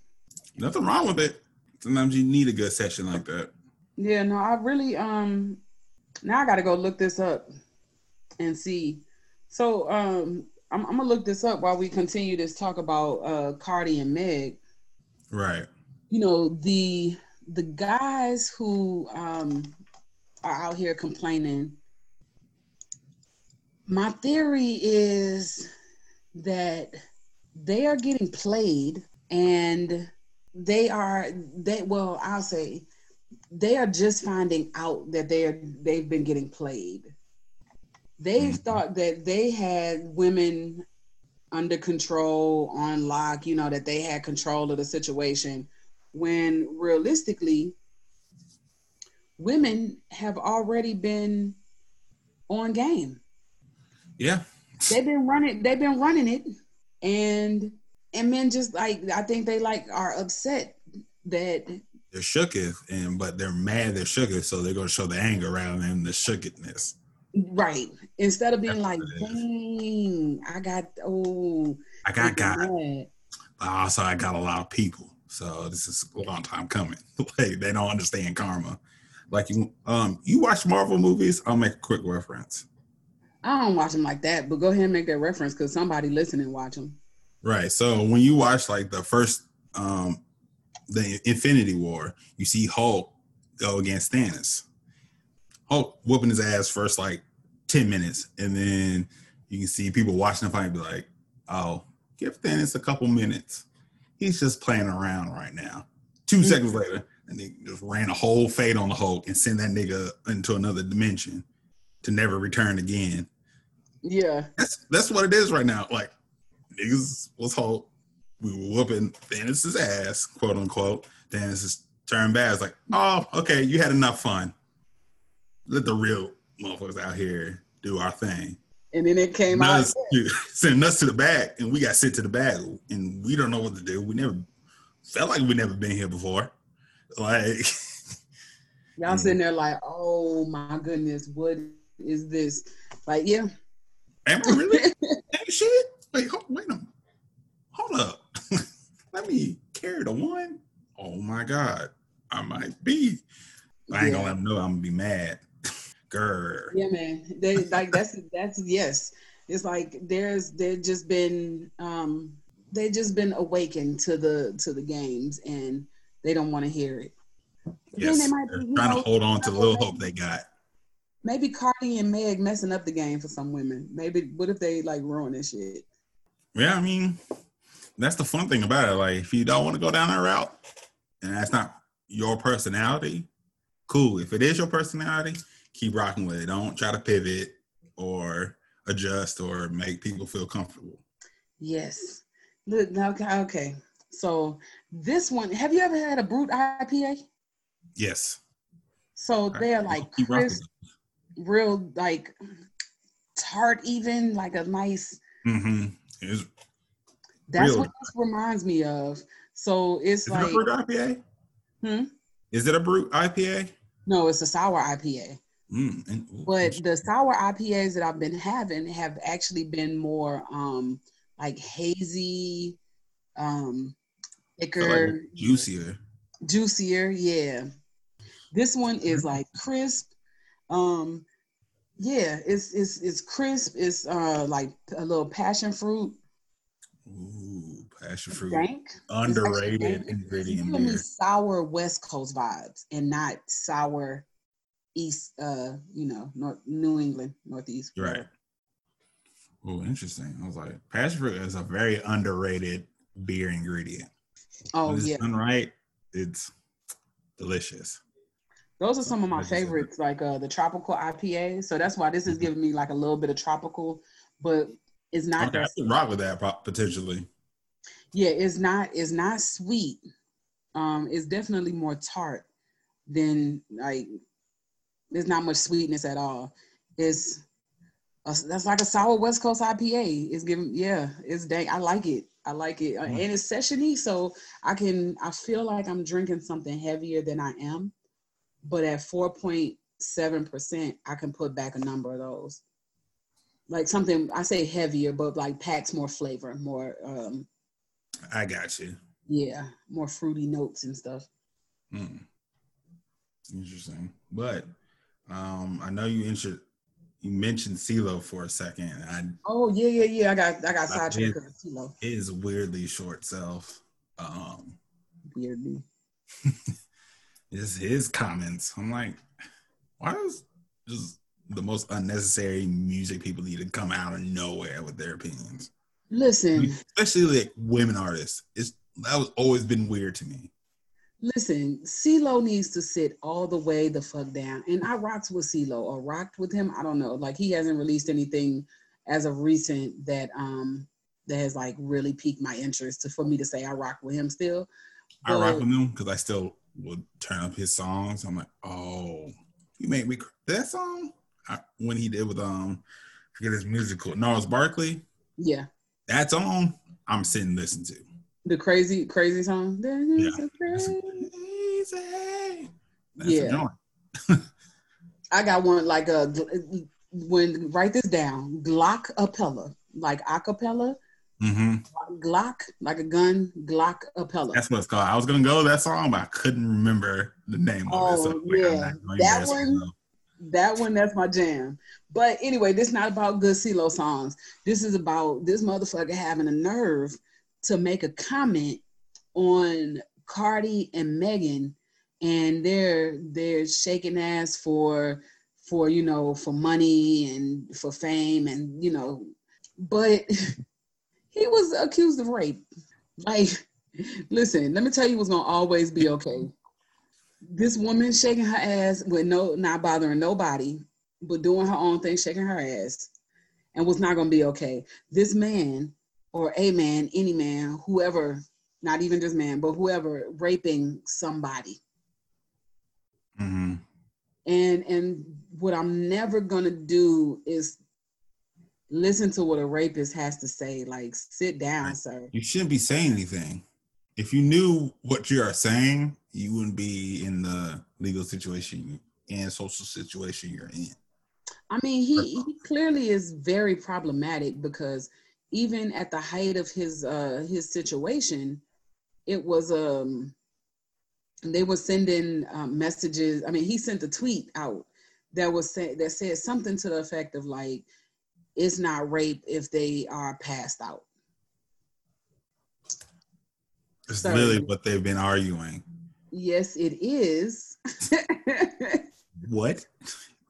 Nothing wrong with it. Sometimes you need a good session like that. Yeah, no, I really um now I gotta go look this up and see. So um I'm, I'm gonna look this up while we continue this talk about uh Cardi and Meg. Right. You know, the the guys who um are out here complaining My theory is that they are getting played and they are they well I'll say they are just finding out that they're they've been getting played. They Mhm. thought that they had women under control on lock, you know, that they had control of the situation when realistically women have already been on game. Yeah. They've been running they've been running it and and men just like I think they like are upset that They're shooketh and but they're mad they're shooketh, so they're gonna show the anger rather than the shookedness. right instead of being That's like what it is. dang I got oh I got mad. but also I got a lot of people. So this is a long time coming. like they don't understand karma. Like you um you watch Marvel movies, I'll make a quick reference. I don't watch them like that but go ahead and make that reference because somebody listening watch them Right. So when you watch like the first um the Infinity War, you see Hulk go against Thanos. Hulk whooping his ass first like 10 minutes, and then you can see people watching the fight and be like, oh, give Thanos a couple minutes. He's just playing around right now. 2 Mhm. seconds later, and they just ran a whole fade on the Hulk and send that nigga into another dimension to never return again. yeah That's that's what it is right now. Like niggas was Hulk. We were whooping Thanos' ass, quote unquote. Thanos is turned bad. It's like, oh, okay, you had enough fun. Let the real motherfuckers out here do our thing. And then it came out sending us to the back, and we got sent to the back, and we don't know what to do. We never felt like we never been here before. Like, y'all sitting there like oh my goodness what is this like yeah am I really? Shit. Wait, hold, wait a minute. Hold up. Let me carry the one. Oh my God. I might be. I ain't gonna let them know I'm gonna be mad. Grr. Yeah, man. They like that's that's yes. It's like there's they've just been um they just been awakened to the to the games and they don't want to hear it. Yes. they might be, trying know, to hold on to the little hope they got. Maybe Cardi and Meg messing up the game for some women. Maybe what if they like ruin this shit? Yeah, I mean, that's the fun thing about it. Like, if you don't want to go down that route, and that's not your personality, cool. If it is your personality, keep rocking with it. Don't try to pivot or adjust or make people feel comfortable. Yes. Look, okay, okay. So this one, have you ever had a brut IPA? Yes. So they're like crisp, real like tart, even like a nice Mm-hmm. Is, That's Real. what this reminds me of. So it's is it like a brut IPA? Hmm? Is it a brut IPA? no, it's a sour IPA. Mm, and- ooh, But the sour IPAs that I've been having have actually been more um like hazy, um thicker, like juicier. juicier. Yeah. This one is like crisp. Um yeah, it's it's it's crisp. It's uh like a little passion fruit, Ooh, passion fruit. dank. Underrated ingredient It's giving me sour West Coast vibes and not sour East, uh, you know, North New England, Northeast. Right. Oh, interesting. I was like, passion fruit is a very underrated beer ingredient. Oh when it's yeah, done right, it's delicious. those are some of my favorites, like uh the tropical IPA. So that's why this is giving me like a little bit of tropical, but it's not Okay, I that. rock with that potentially. Yeah, it's not. It's not sweet. Um, it's definitely more tart than like. There's not much sweetness at all. It's a, that's like a sour West Coast IPA. It's giving yeah. It's dang. I like it. I like it, Uh, Mm. and it's sessiony, so I can. I feel like I'm drinking something heavier than I am, but at four point seven percent, I can put back a number of those. Like something I say heavier, but like packs more flavor, more um I got you. yeah, more fruity notes and stuff. Hmm. Interesting. But um, I know you inter- you mentioned CeeLo for a second. and Oh yeah, yeah, yeah. I got I got I sidetracked because of CeeLo. I, his weirdly short self. Um, Weirdly. is his comments. I'm like, why does just the most unnecessary music people need to come out of nowhere with their opinions. Listen, Especially like women artists. It's that was always been weird to me. Listen. CeeLo needs to sit all the way the fuck down. And I rocked with CeeLo or rocked with him. I don't know. Like he hasn't released anything as of recent that um that has like really piqued my interest to, for me to say I rock with him still. I rock with him because I still would turn up his songs. I'm like, oh, you made me cr- that song I, when he did with um, I forget his musical Gnarls Barkley. Yeah. That song I'm sitting listening to. The crazy, crazy song. Yeah. Crazy. Yeah. I got one like a when write this down. Glock appella, like acapella. Mm-hmm. Glock, like a gun. Glock appella. That's what it's called. I was gonna go with that song, but I couldn't remember the name of it. So Oh, like, yeah. That one-. That one, that's my jam. But anyway, this not about good CeeLo songs. This is about this motherfucker having a nerve to make a comment on Cardi and Megan, and they're they're shaking ass for for you know for money and for fame and you know, but he was accused of rape. Like, listen, let me tell you what's gonna always be okay this woman shaking her ass with no not bothering nobody but doing her own thing shaking her ass and was not to be okay this man or a man any man whoever not even just man but whoever raping somebody Mhm. and and what i'm never to do is listen to what a rapist has to say like sit down sir You shouldn't be saying anything. If you knew what you are saying, you wouldn't be in the legal situation and social situation you're in. I mean, he, he clearly is very problematic because even at the height of his uh his situation, it was um they were sending um, messages. I mean, he sent a tweet out that was say, that said something to the effect of like, "It's not rape if they are passed out." It's Sorry. literally what they've been arguing. Yes, it is. What?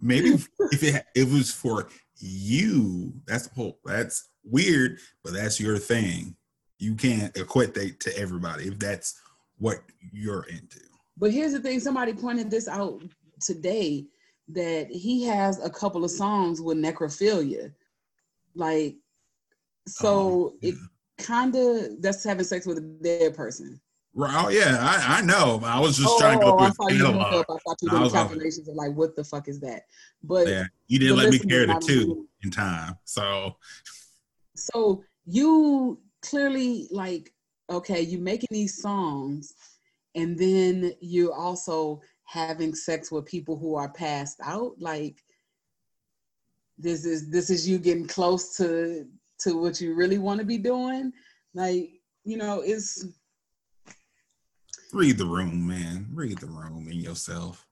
Maybe if it if it was for you, that's the whole that's weird, but that's your thing. You can't equate that to everybody if that's what you're into. But here's the thing: somebody pointed this out today that he has a couple of songs with necrophilia, like so Oh, it kind of that's having sex with a dead person. Right? Oh yeah, I, I know. I was just oh, trying to oh, go through thought his you up. I thought you I calculations of like what the fuck is that? But Yeah, you didn't let me carry the two in time. So so you clearly like okay, you making these songs, and then you're also having sex with people who are passed out. Like this is this is you getting close to to what you really want to be doing. Like you know, it's read the room, man. Read the room in yourself.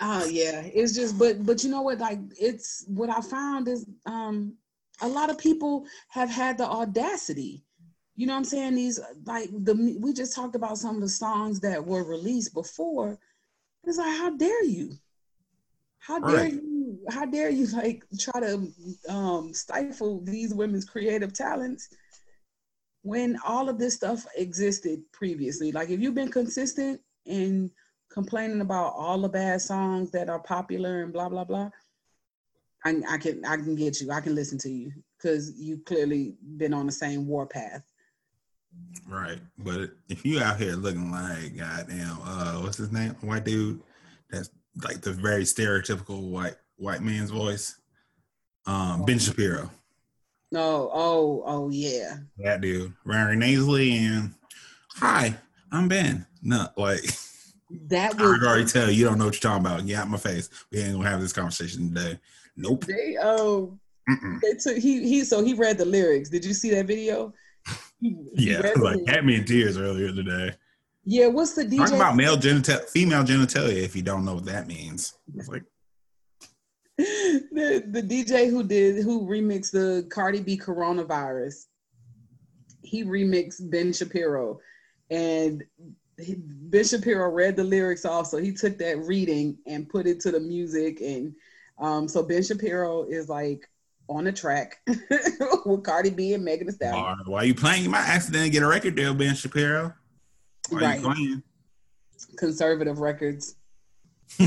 Oh yeah, it's just but but you know what? Like it's what I found is um a lot of people have had the audacity. You know what I'm saying? These like the we just talked about some of the songs that were released before. It's like how dare you? How dare Right. you? How dare you like try to um stifle these women's creative talents when all of this stuff existed previously? Like if you've been consistent and complaining about all the bad songs that are popular and blah blah blah I, I can i can get you i can listen to you because you clearly been on the same warpath Right. But if you out here looking like goddamn uh what's his name? White dude that's like the very stereotypical white white man's voice. Um Ben Shapiro. no oh oh yeah That dude. Very nasally and hi, I'm Ben. No, like that I could was already tell you don't know what you're talking about. Get out my face. We ain't gonna have this conversation today. Nope. they oh Mm-mm. they took he he so he read the lyrics did you see that video He- Yeah, like had me in tears earlier today. yeah what's the Talk dj about male genital, female genitalia. If you don't know what that means, it's like the the DJ who did who remixed the Cardi B coronavirus, he remixed Ben Shapiro, and he, Ben Shapiro read the lyrics also. He took that reading and put it to the music, and Um, so Ben Shapiro is like on the track with Cardi B and Megan Thee Stallion. Why, why you playing? You might accidentally get a record deal, Ben Shapiro. Why Right. you playing? Conservative records.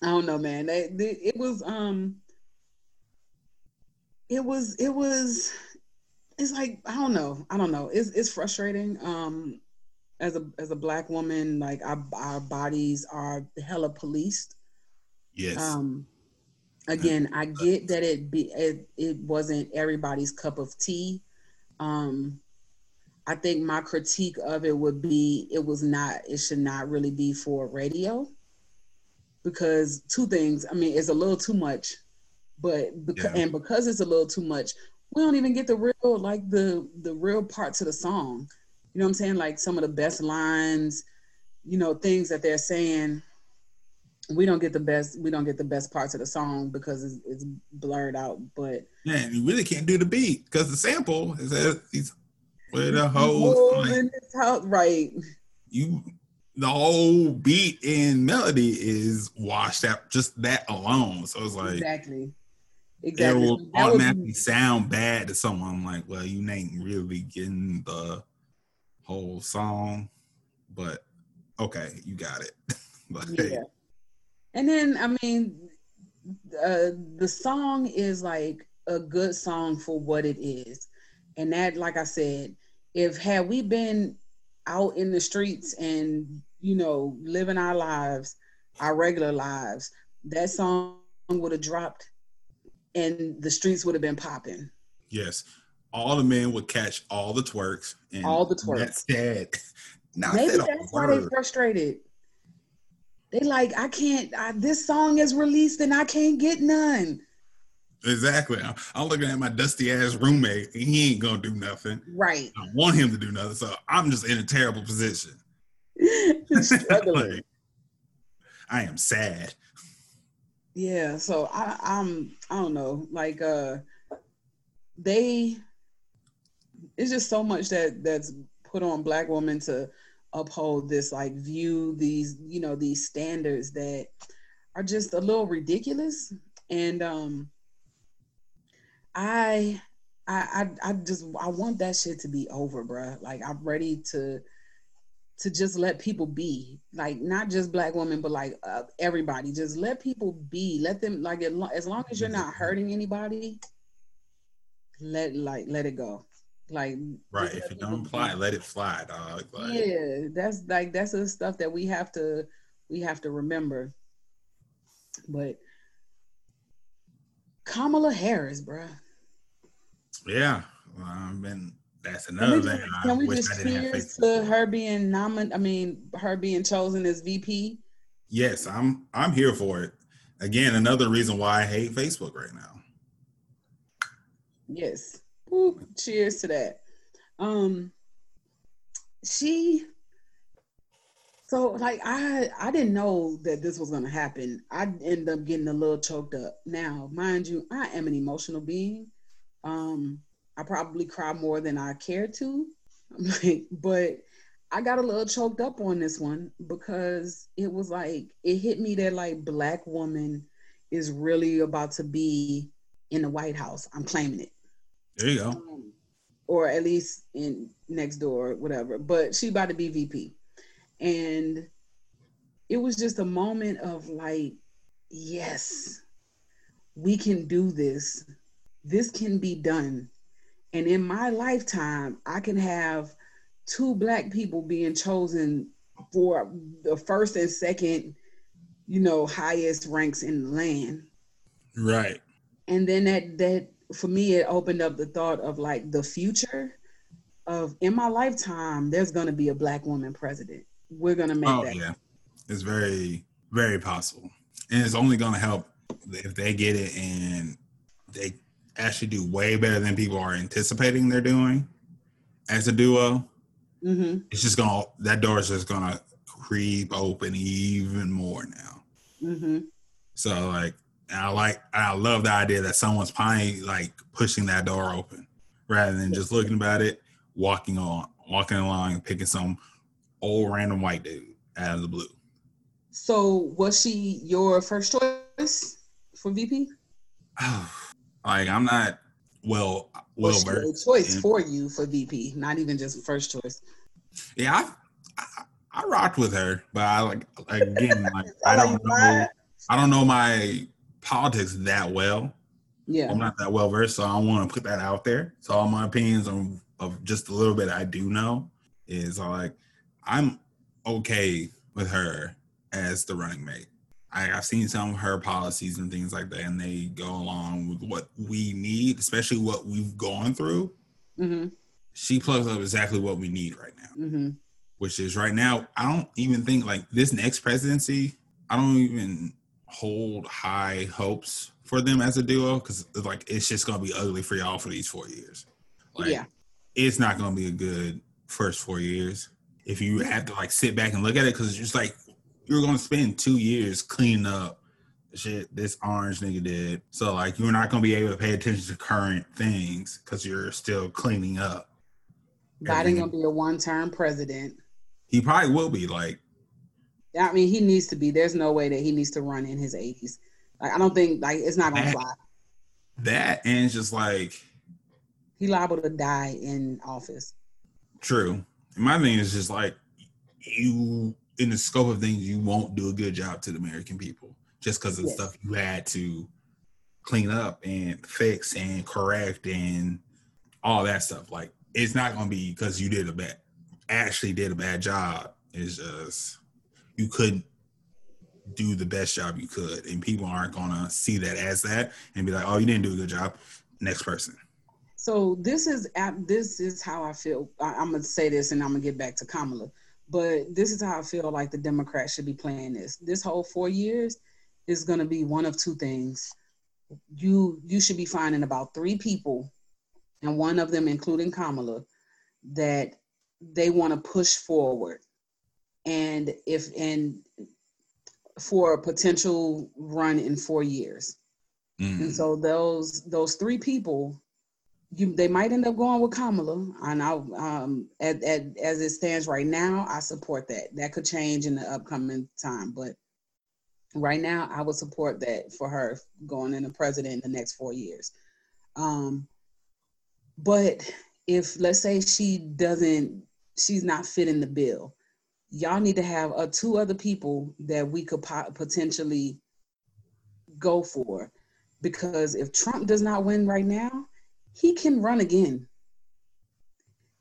I don't know, man. They, they, it was um, it was it was. It's like I don't know. I don't know. It's it's frustrating. Um, as a as a black woman, like our our bodies are hella policed. Yes. Um, again, I get that it be it, it wasn't everybody's cup of tea. Um, I think my critique of it would be it was not it should not really be for radio because two things. I mean, it's a little too much, but because Yeah. and because it's a little too much, we don't even get the real like the the real parts of the song. You know what I'm saying? Like some of the best lines, you know, things that they're saying we don't get the best we don't get the best parts of the song because it's, it's blurred out but Man, you really can't do the beat because the sample is that he's a Oh, whole house, right you the whole beat and melody is washed out just that alone. So it's like exactly exactly. it will That was- automatically sound bad to someone I'm like, well, you ain't really getting the whole song, but okay, you got it. but yeah. And then i mean uh, the song is like a good song for what it is. And that like i said if had we been out in the streets and you know living our lives our regular lives that song would have dropped and the streets would have been popping. Yes, all the men would catch all the twerks and All the twerks. That's dead. Not Maybe a that's why they're frustrated. They like, I can't. I, this song is released and I can't get none. Exactly. I'm, I'm looking at my dusty ass roommate, and he ain't gonna do nothing. Right, I want him to do nothing, so I'm just in a terrible position. struggling. Like, I am sad. yeah. So I, I'm. I don't know. Like, uh, they. It's just so much that that's put on black women to uphold this like view these you know these standards that are just a little ridiculous and um I I I, I just I want that shit to be over, bruh. Like I'm ready to to just let people be, like not just black women, but like uh, everybody. Just let people be. Let them like as as long as you're not hurting anybody, let like let it go. Like Right. If you don't apply, let it fly, dog. Like, yeah, that's like that's the stuff that we have to we have to remember. But Kamala Harris, bruh. yeah. Well, I've been. That's Can another we thing. just, I can we just I didn't cheers to her being nominated? I mean, her being chosen as VP. Yes, I'm. I'm here for it. Again, another reason why I hate Facebook right now. Yes. Woo, cheers to that. Um, she. So like I I didn't know that this was gonna happen. I ended up getting a little choked up. Now, mind you, I am an emotional being. Um, I probably cry more than I care to. But I got a little choked up on this one because it was like it hit me that like black woman is really about to be in the White House. I'm claiming it. There you go. Um, or at least in next door, whatever. But she about to be VP. And it was just a moment of like, yes, we can do this. This can be done. And in my lifetime, I can have two black people being chosen for the first and second, you know, highest ranks in the land Right. and then that that for me it opened up the thought of like the future of in my lifetime there's going to be a black woman president. We're going to make Oh that yeah, it's very very possible, and it's only going to help if they get it and they actually do way better than people are anticipating they're doing as a duo. hmm It's just gonna that door is just gonna creep open even more now. hmm So like, and I like I love the idea that someone's finally like pushing that door open rather than just looking about it, walking on walking along and picking some old random white dude out of the blue. So was she your first choice for VP? like I'm not well well Was she a versed. choice in- for you for VP, not even just first choice. Yeah, I, I I rocked with her, but I like again like I don't know. I don't know my politics that well. Yeah. I'm not that well versed, so I don't want to put that out there. So all my opinions on of just a little bit I do know is like I'm okay with her as the running mate. I, I've seen some of her policies and things like that, and they go along with what we need, especially what we've gone through. Mm-hmm. She plugs up exactly what we need right now, Mm-hmm. which is right now. I don't even think like this next presidency. I don't even hold high hopes for them as a duo because like it's just gonna be ugly for y'all for these four years. Like, yeah. it's not to be a good first four years if you have to like sit back and look at it because it's just like you're to spend two years cleaning up shit this orange nigga did. So like you're not to be able to pay attention to current things because you're still cleaning up. Biden gonna be a one-term president. He probably will be like I mean, he needs to be. There's no way that he needs to run in his 80s. Like, I don't think like it's not gonna That- fly. that, and just like He liable to die in office. True. My thing is just like you, in the scope of things, you won't do a good job to the American people just because of Yes. stuff you had to clean up and fix and correct and all that stuff. Like it's not going to be because you did a bad, actually did a bad job. It's just you couldn't do the best job you could, and people aren't to see that as that and be like, "Oh, you didn't do a good job." Next person. So this is this is how I feel. I'm gonna say this, and I'm gonna get back to Kamala. But this is how I feel like the Democrats should be playing this. This whole four years is gonna be one of two things. You you should be finding about three people, and one of them, including Kamala, that they want to push forward, and if and for a potential run in four years. Mm. And so those those three people, you they might end up going with Kamala. And I um at, at as it stands right now, I support that. That could change in the upcoming time, but right now I would support that for her going in the president in the next four years. Um but if let's say she doesn't she's not fitting the bill, y'all need to have uh, two other people that we could po- potentially go for because if Trump does not win right now, he can run again.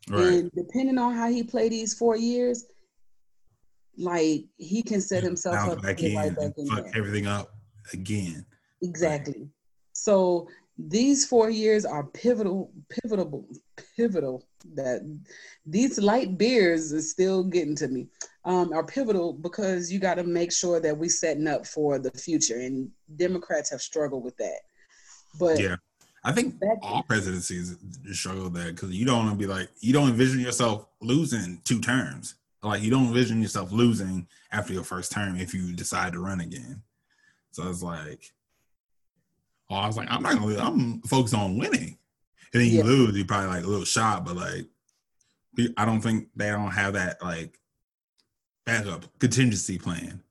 Right. And depending on how he play these four years, like he can set himself bounce up to back in right back in fuck there. everything up again. Exactly. So these four years are pivotal, pivotal, pivotal. That these light beers is still getting to me. Um, are pivotal because you got to make sure that we setting up for the future, and Democrats have struggled with that. But Yeah. I think that, all presidencies struggle with that because you don't want to be like you don't envision yourself losing two terms. Like you don't envision yourself losing after your first term if you decide to run again. So it's like, oh, I was like, I'm not gonna. I'm focused on winning. And then you Yeah. lose, you probably like a little shot, but like, I don't think they don't have that like backup contingency plan.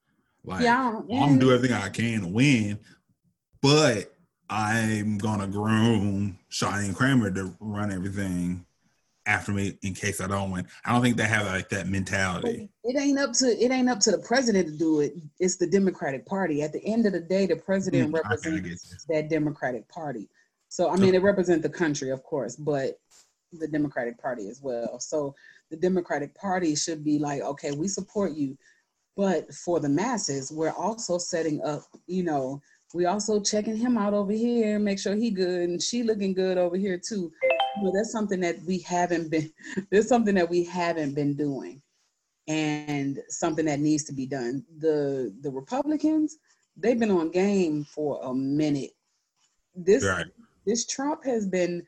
Like, yeah, I'm gonna do everything I can to win, but I'm gonna groom Shawnee and Kramer to run everything after me in case I don't win. I don't think they have like that mentality. it ain't up to it ain't up to the president to do it. It's the Democratic Party. At the end of the day, the president Mm, represents that Democratic Party. So I mean, it represents the country, of course, but the Democratic Party as well. So the Democratic Party should be like, okay, we support you, but for the masses, we're also setting up. You know, we also checking him out over here, make sure he good, and she looking good over here too. You know, that's something that we haven't been. There's something that we haven't been doing and something that needs to be done. The the Republicans, they've been on game for a minute. This Right. This Trump has been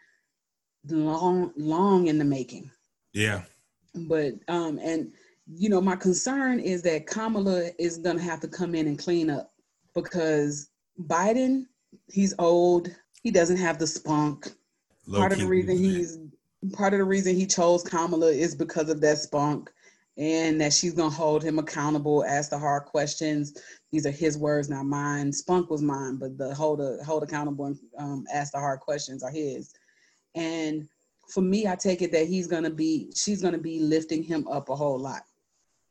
long long in the making. Yeah. But um and you know my concern is that Kamala is to have to come in and clean up because Biden, he's old, he doesn't have the spunk. Low part of the reason he's part of the reason he chose Kamala is because of that spunk and that she's gonna hold him accountable, ask the hard questions. These are his words, not mine. Spunk was mine, but the hold a, hold accountable and um, ask the hard questions are his. And for me, I take it that he's gonna be, she's gonna be lifting him up a whole lot,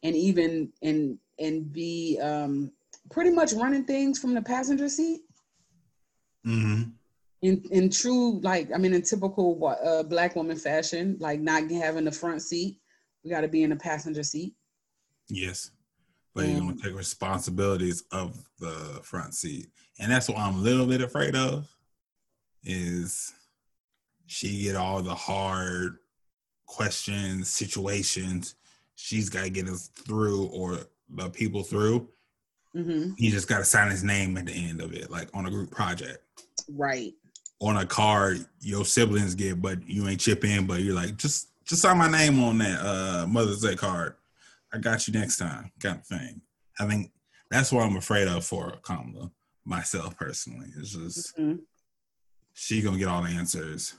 and even and and be um, pretty much running things from the passenger seat Mm-hmm. in in true like I mean in typical uh, black woman fashion, like not having the front seat. We got to be in the passenger seat. Yes. But you're gonna Um, take responsibilities of the front seat. And that's what I'm a little bit afraid of is she get all the hard questions, situations. She's gotta get us through or the people through. hmm He just gotta sign his name at the end of it, like on a group project. Right. On a card your siblings get, but you ain't chip in, but you're like, just just sign my name on that uh Mother's Day card. I got you next time, kind of thing. I think that's what I'm afraid of for Kamala, myself personally. It's just Mhm. she gonna get all the answers.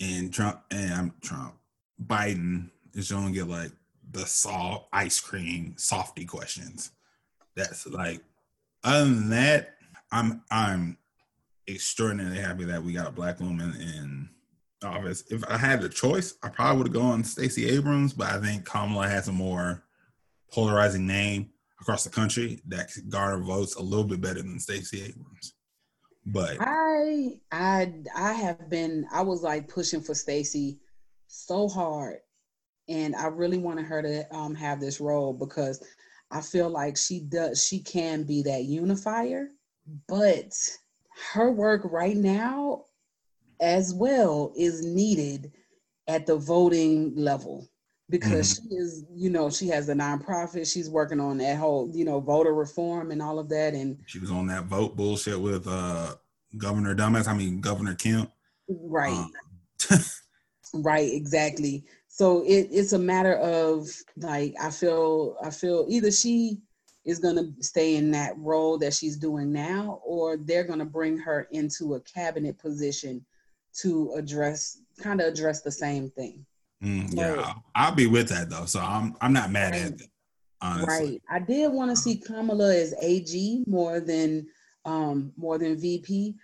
And Trump and I'm Trump, Biden is gonna get like the soft ice cream softy questions. That's like other than that, I'm I'm extraordinarily happy that we got a black woman in office. If I had the choice, I probably would have gone Stacey Abrams, but I think Kamala has a more polarizing name across the country that could garner votes a little bit better than Stacey Abrams. But I I I have been I was like pushing for Stacey so hard and I really wanted her to um have this role because I feel like she does she can be that unifier but her work right now as well is needed at the voting level because she is you know she has a nonprofit she's working on that whole you know voter reform and all of that and she was on that vote bullshit with uh Governor Dumbass, I mean Governor Kemp. right Um, Right, exactly. So it, it's a matter of like I feel I feel either she is gonna stay in that role that she's doing now, or they're gonna bring her into a cabinet position to address kind of address the same thing. mm, yeah, Right. I'll, I'll be with that though. So I'm I'm not mad at it. Honestly. Right. I did want to see Kamala as AG more than um more than VP,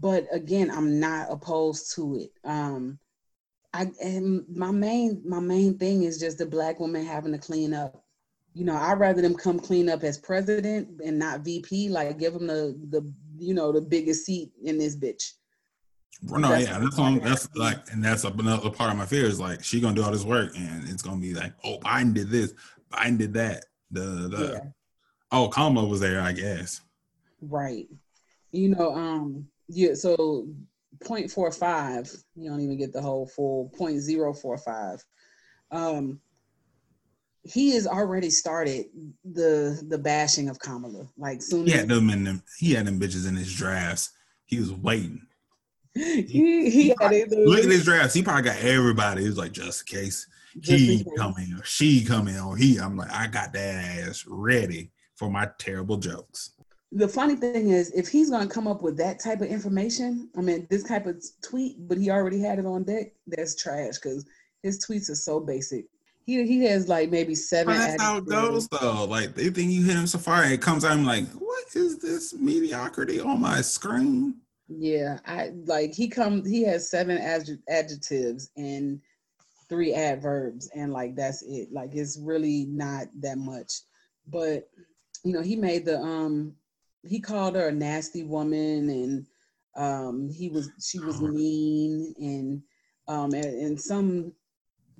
but again, I'm not opposed to it. Um I and my main my main thing is just the black woman having to clean up. You know, I'd rather them come clean up as president and not VP. Like give them the the you know the biggest seat in this bitch. No, That's yeah, that's on. That's like, and that's another part of my fear is like she gonna do all this work, and it's gonna be like, oh, Biden did this, Biden did that. The the Yeah. oh, Kamala was there, I guess. Right. You know, um, yeah, so 0.45, you don't even get the whole full 0.045. Um, he has already started the the bashing of Kamala. Like soon He had them in them. He had them bitches in his drafts. He was waiting. He, he had it, Look at his drafts. He probably got everybody. He was like, just in case just in he case. coming or she coming or he. I'm like, I got that ass ready for my terrible jokes. the funny thing is, if he's gonna come up with that type of information, I mean, this type of tweet, but he already had it on deck, that's trash because his tweets are so basic. He he has like maybe seven. That's how it goes though. Like they think you hit him so far, it comes out. I'm like, what is this mediocrity on my screen? Yeah, I like he come. He has seven adj- adjectives and three adverbs, and like that's it. Like it's really not that much. But you know, he made the um. He called her a nasty woman, and um, he was she was mean, and um, in, some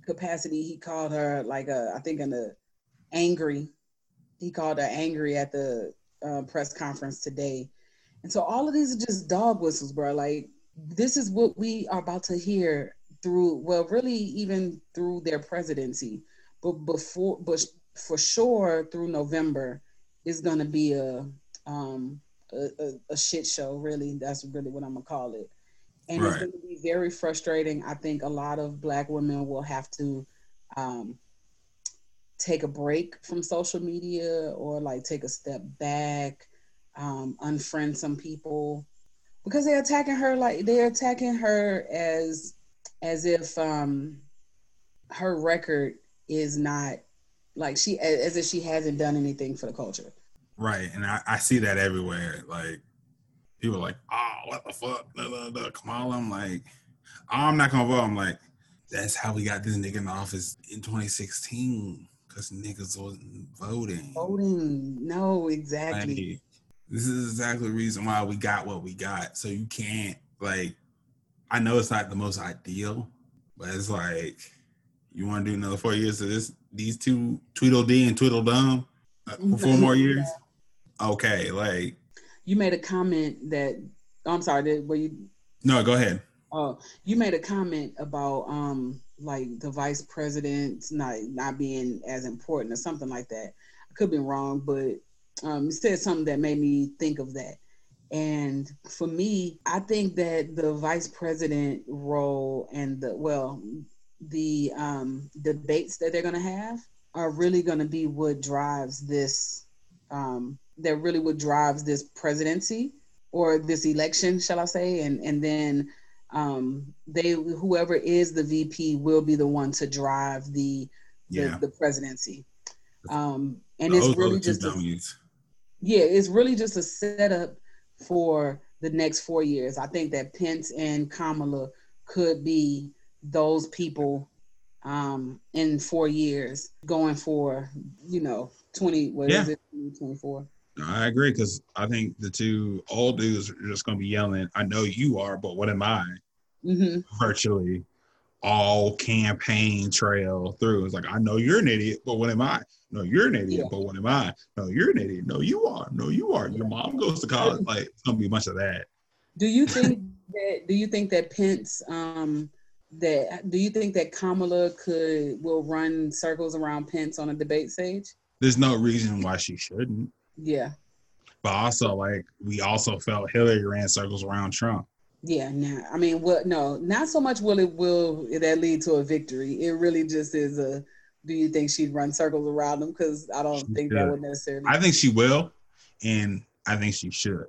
capacity, he called her like a I think in a angry. He called her angry at the uh, press conference today. And so all of these are just dog whistles, bro. Like this is what we are about to hear through, well, really even through their presidency, but before, but for sure through November is going to be a um a, a, a shit show. Really, that's really what I'm gonna call it. And it's going to be very frustrating. I think a lot of Black women will have to um, take a break from social media or like take a step back um, unfriend some people because they're attacking her like they're attacking her as as if um, her record is not like she as if she hasn't done anything for the culture. Right. And I, I see that everywhere. Like people are like, oh, what the fuck? Da, da, da. Kamala. I'm like, oh, I'm not gonna vote. I'm like, that's how we got this nigga in the office in 2016. Cause niggas wasn't voting. Voting. No, exactly. Like, this is exactly the reason why we got what we got. So you can't like I know it's not the most ideal, but it's like you want to do another four years of this these two Tweedledee and Tweedledum uh, for four more years. Okay, like you made a comment that oh, I'm sorry, did were you no, go ahead. Oh, you made a comment about um like the vice president not not being as important or something like that. I could be wrong, but um, said something that made me think of that. And for me, I think that the vice president role and the well, the um, debates that they're going to have are really going to be what drives this. Um, that really what drives this presidency or this election, shall I say? And and then um, they whoever is the VP will be the one to drive the the, Yeah. the presidency. Um, and Those it's really just W's. Yeah, it's really just a setup for the next four years. I think that Pence and Kamala could be those people um, in four years going for, you know, 20, what is Yeah. it, 24? I agree because I think the two old dudes are just gonna be yelling, I know you are, but what am I? hmm Virtually all campaign trail through. It's like, I know you're an idiot, but what am I? No, you're an idiot, Yeah. but what am I? No, you're an idiot. No, you are. No, you are. Your mom goes to college. Like it's gonna be a bunch of that. Do you think that, do you think that Pence, um, that, do you think that Kamala could, will run circles around Pence on a debate stage? There's no reason why she shouldn't. Yeah. But also, like, we also felt Hillary ran circles around Trump. Yeah, nah. I mean, what? No, not so much. Will it will that lead to a victory? It really just is a. Do you think she'd run circles around them? Because I don't She think that would necessarily. I think she will, and I think she should.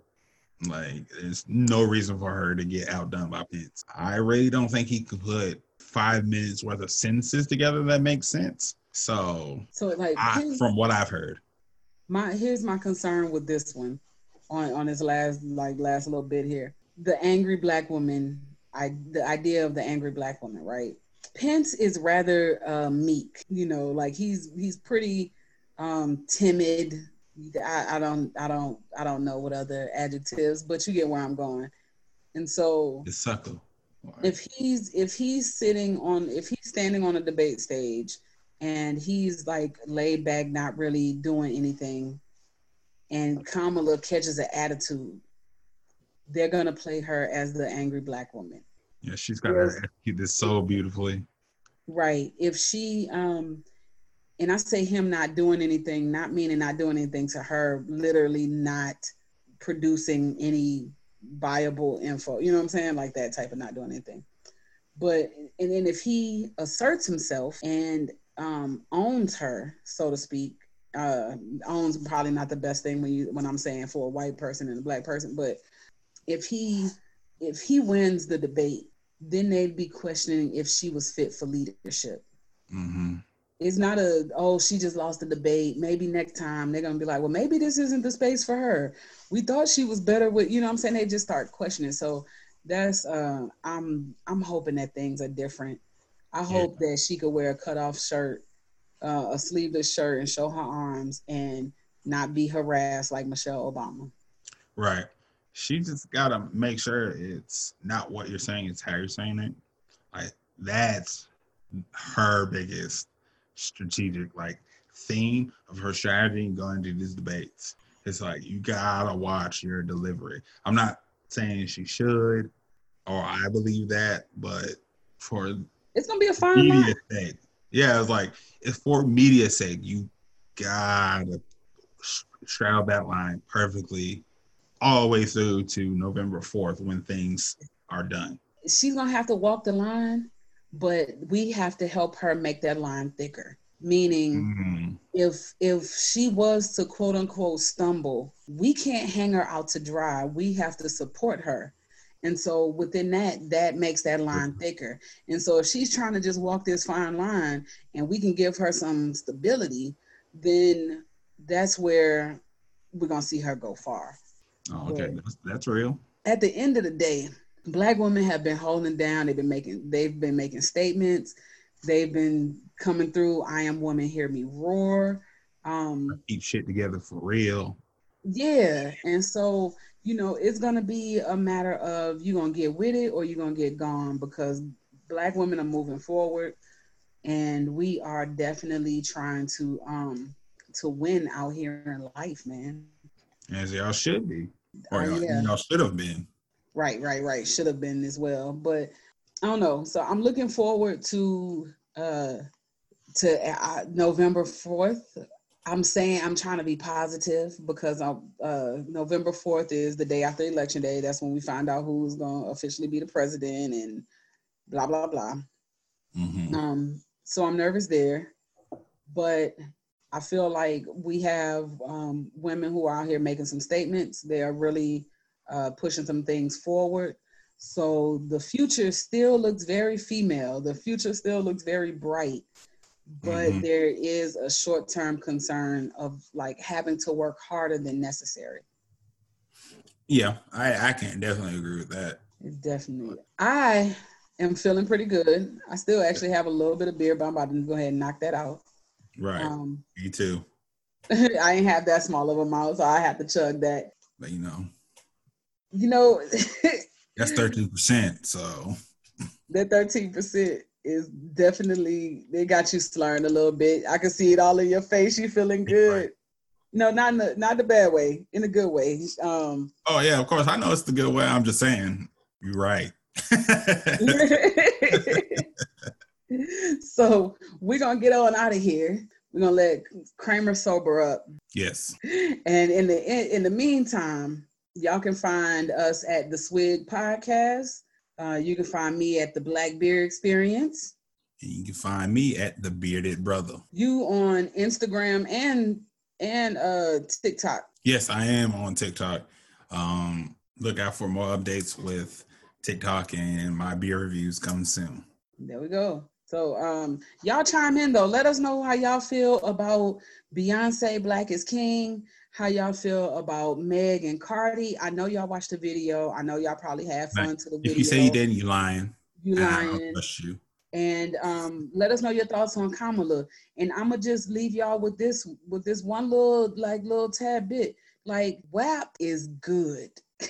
Like, there's no reason for her to get outdone by Pence. I really don't think he could put five minutes worth of sentences together that makes sense. So, so like, I, from what I've heard, my here's my concern with this one, on on this last like last little bit here. The angry black woman. I the idea of the angry black woman, right? Pence is rather uh, meek. You know, like he's he's pretty um, timid. I, I don't I don't I don't know what other adjectives, but you get where I'm going. And so it's suckle. if he's if he's sitting on if he's standing on a debate stage and he's like laid back, not really doing anything, and Kamala catches an attitude, they're gonna play her as the angry black woman. Yeah, she's got to execute this so beautifully. Right. If she um and I say him not doing anything, not meaning not doing anything to her, literally not producing any viable info. You know what I'm saying? Like that type of not doing anything. But and then if he asserts himself and um owns her, so to speak, uh owns probably not the best thing when you when I'm saying for a white person and a black person, but if he if he wins the debate, then they'd be questioning if she was fit for leadership. hmm It's not a oh she just lost the debate. Maybe next time they're gonna be like, well maybe this isn't the space for her. We thought she was better with you know what I'm saying. They just start questioning. So that's uh I'm I'm hoping that things are different. I hope that she could wear a cutoff shirt, uh, a sleeveless shirt, and show her arms and not be harassed like Michelle Obama. Right. She just got to make sure it's not what you're saying, it's how you're saying it. Like, that's her biggest strategic, like, theme of her strategy going to these debates. It's like, you got to watch your delivery. I'm not saying she should or I believe that, but for It's gonna be a fine line. media sake. Yeah, it's like it's for media sake. You gotta sh- shroud that line perfectly all the way through to November fourth when things are done. she's gonna have to walk the line, but we have to help her make that line thicker. Meaning, Mhm. if if she was to quote unquote stumble, we can't hang her out to dry. We have to support her And so within that, that makes that line thicker. And so if she's trying to just walk this fine line and we can give her some stability, then that's where we're gonna see her go far. Oh, okay, that's, that's real. At the end of the day, black women have been holding down, they've been making they've been making statements, they've been coming through. I am woman, hear me roar. Um, Keep shit together for real. yeah, and so you know it's gonna be a matter of you gonna get with it or you're gonna get gone because black women are moving forward, and we are definitely trying to um to win out here in life, man. As y'all should be, or y'all, yeah. y'all should have been. Right, right, right. Should have been as well, but I don't know. So I'm looking forward to uh to uh, November fourth. I'm saying I'm trying to be positive because I'm, uh, November fourth is the day after election day. That's when we find out who's going to officially be the president and blah blah blah. Mhm. Um, so I'm nervous there, but I feel like we have um, women who are out here making some statements. They are really uh, pushing some things forward. So the future still looks very female. The future still looks very bright, but Mhm. there is a short-term concern of like having to work harder than necessary. Yeah, I I can definitely agree with that. It's definitely. I am feeling pretty good. I still actually have a little bit of beer, but I'm about to go ahead and knock that out. Right. Um, Me too. I ain't have that small of a mouth, so I have to chug that. But you know, You know, that's thirteen percent. So that thirteen percent is definitely they got you slurring a little bit. I can see it all in your face. You feeling good? Right. No, not in the not the bad way, in a good way. Um, oh yeah, of course I know it's the good way. I'm just saying, you're right. so we're gonna get on out of here. We're gonna let Kramer sober up. yes. And in the in, in the meantime, y'all can find us at the Swig Podcast. Uh, you can find me at the Black Beer Experience. And you can find me at the Beerded Brotha. You on Instagram and and uh TikTok. Yes, I am on TikTok. Um, look out for more updates with TikTok and my beer reviews coming soon. There we go. So um y'all chime in though. Let us know how y'all feel about Beyonce Black is King. How y'all feel about Meg and Cardi? I know y'all watched the video. I know y'all probably had fun to the video. If you say you didn't, you lying. you lying. you. and um, let us know your thoughts on Kamala. And I'm gonna just leave y'all with this with this one little like little tad bit. Like WAP is good.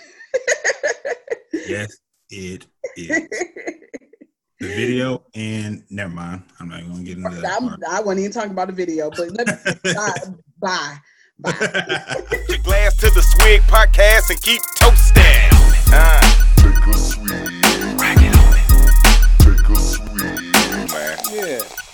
Yes, it is. the video and never mind. I'm not gonna get into that. I'm, I was not even talk about the video, but let me, bye, bye. Put your glass to the swig podcast and keep toasting. Uh. Take a swig. Take a swig. Yeah.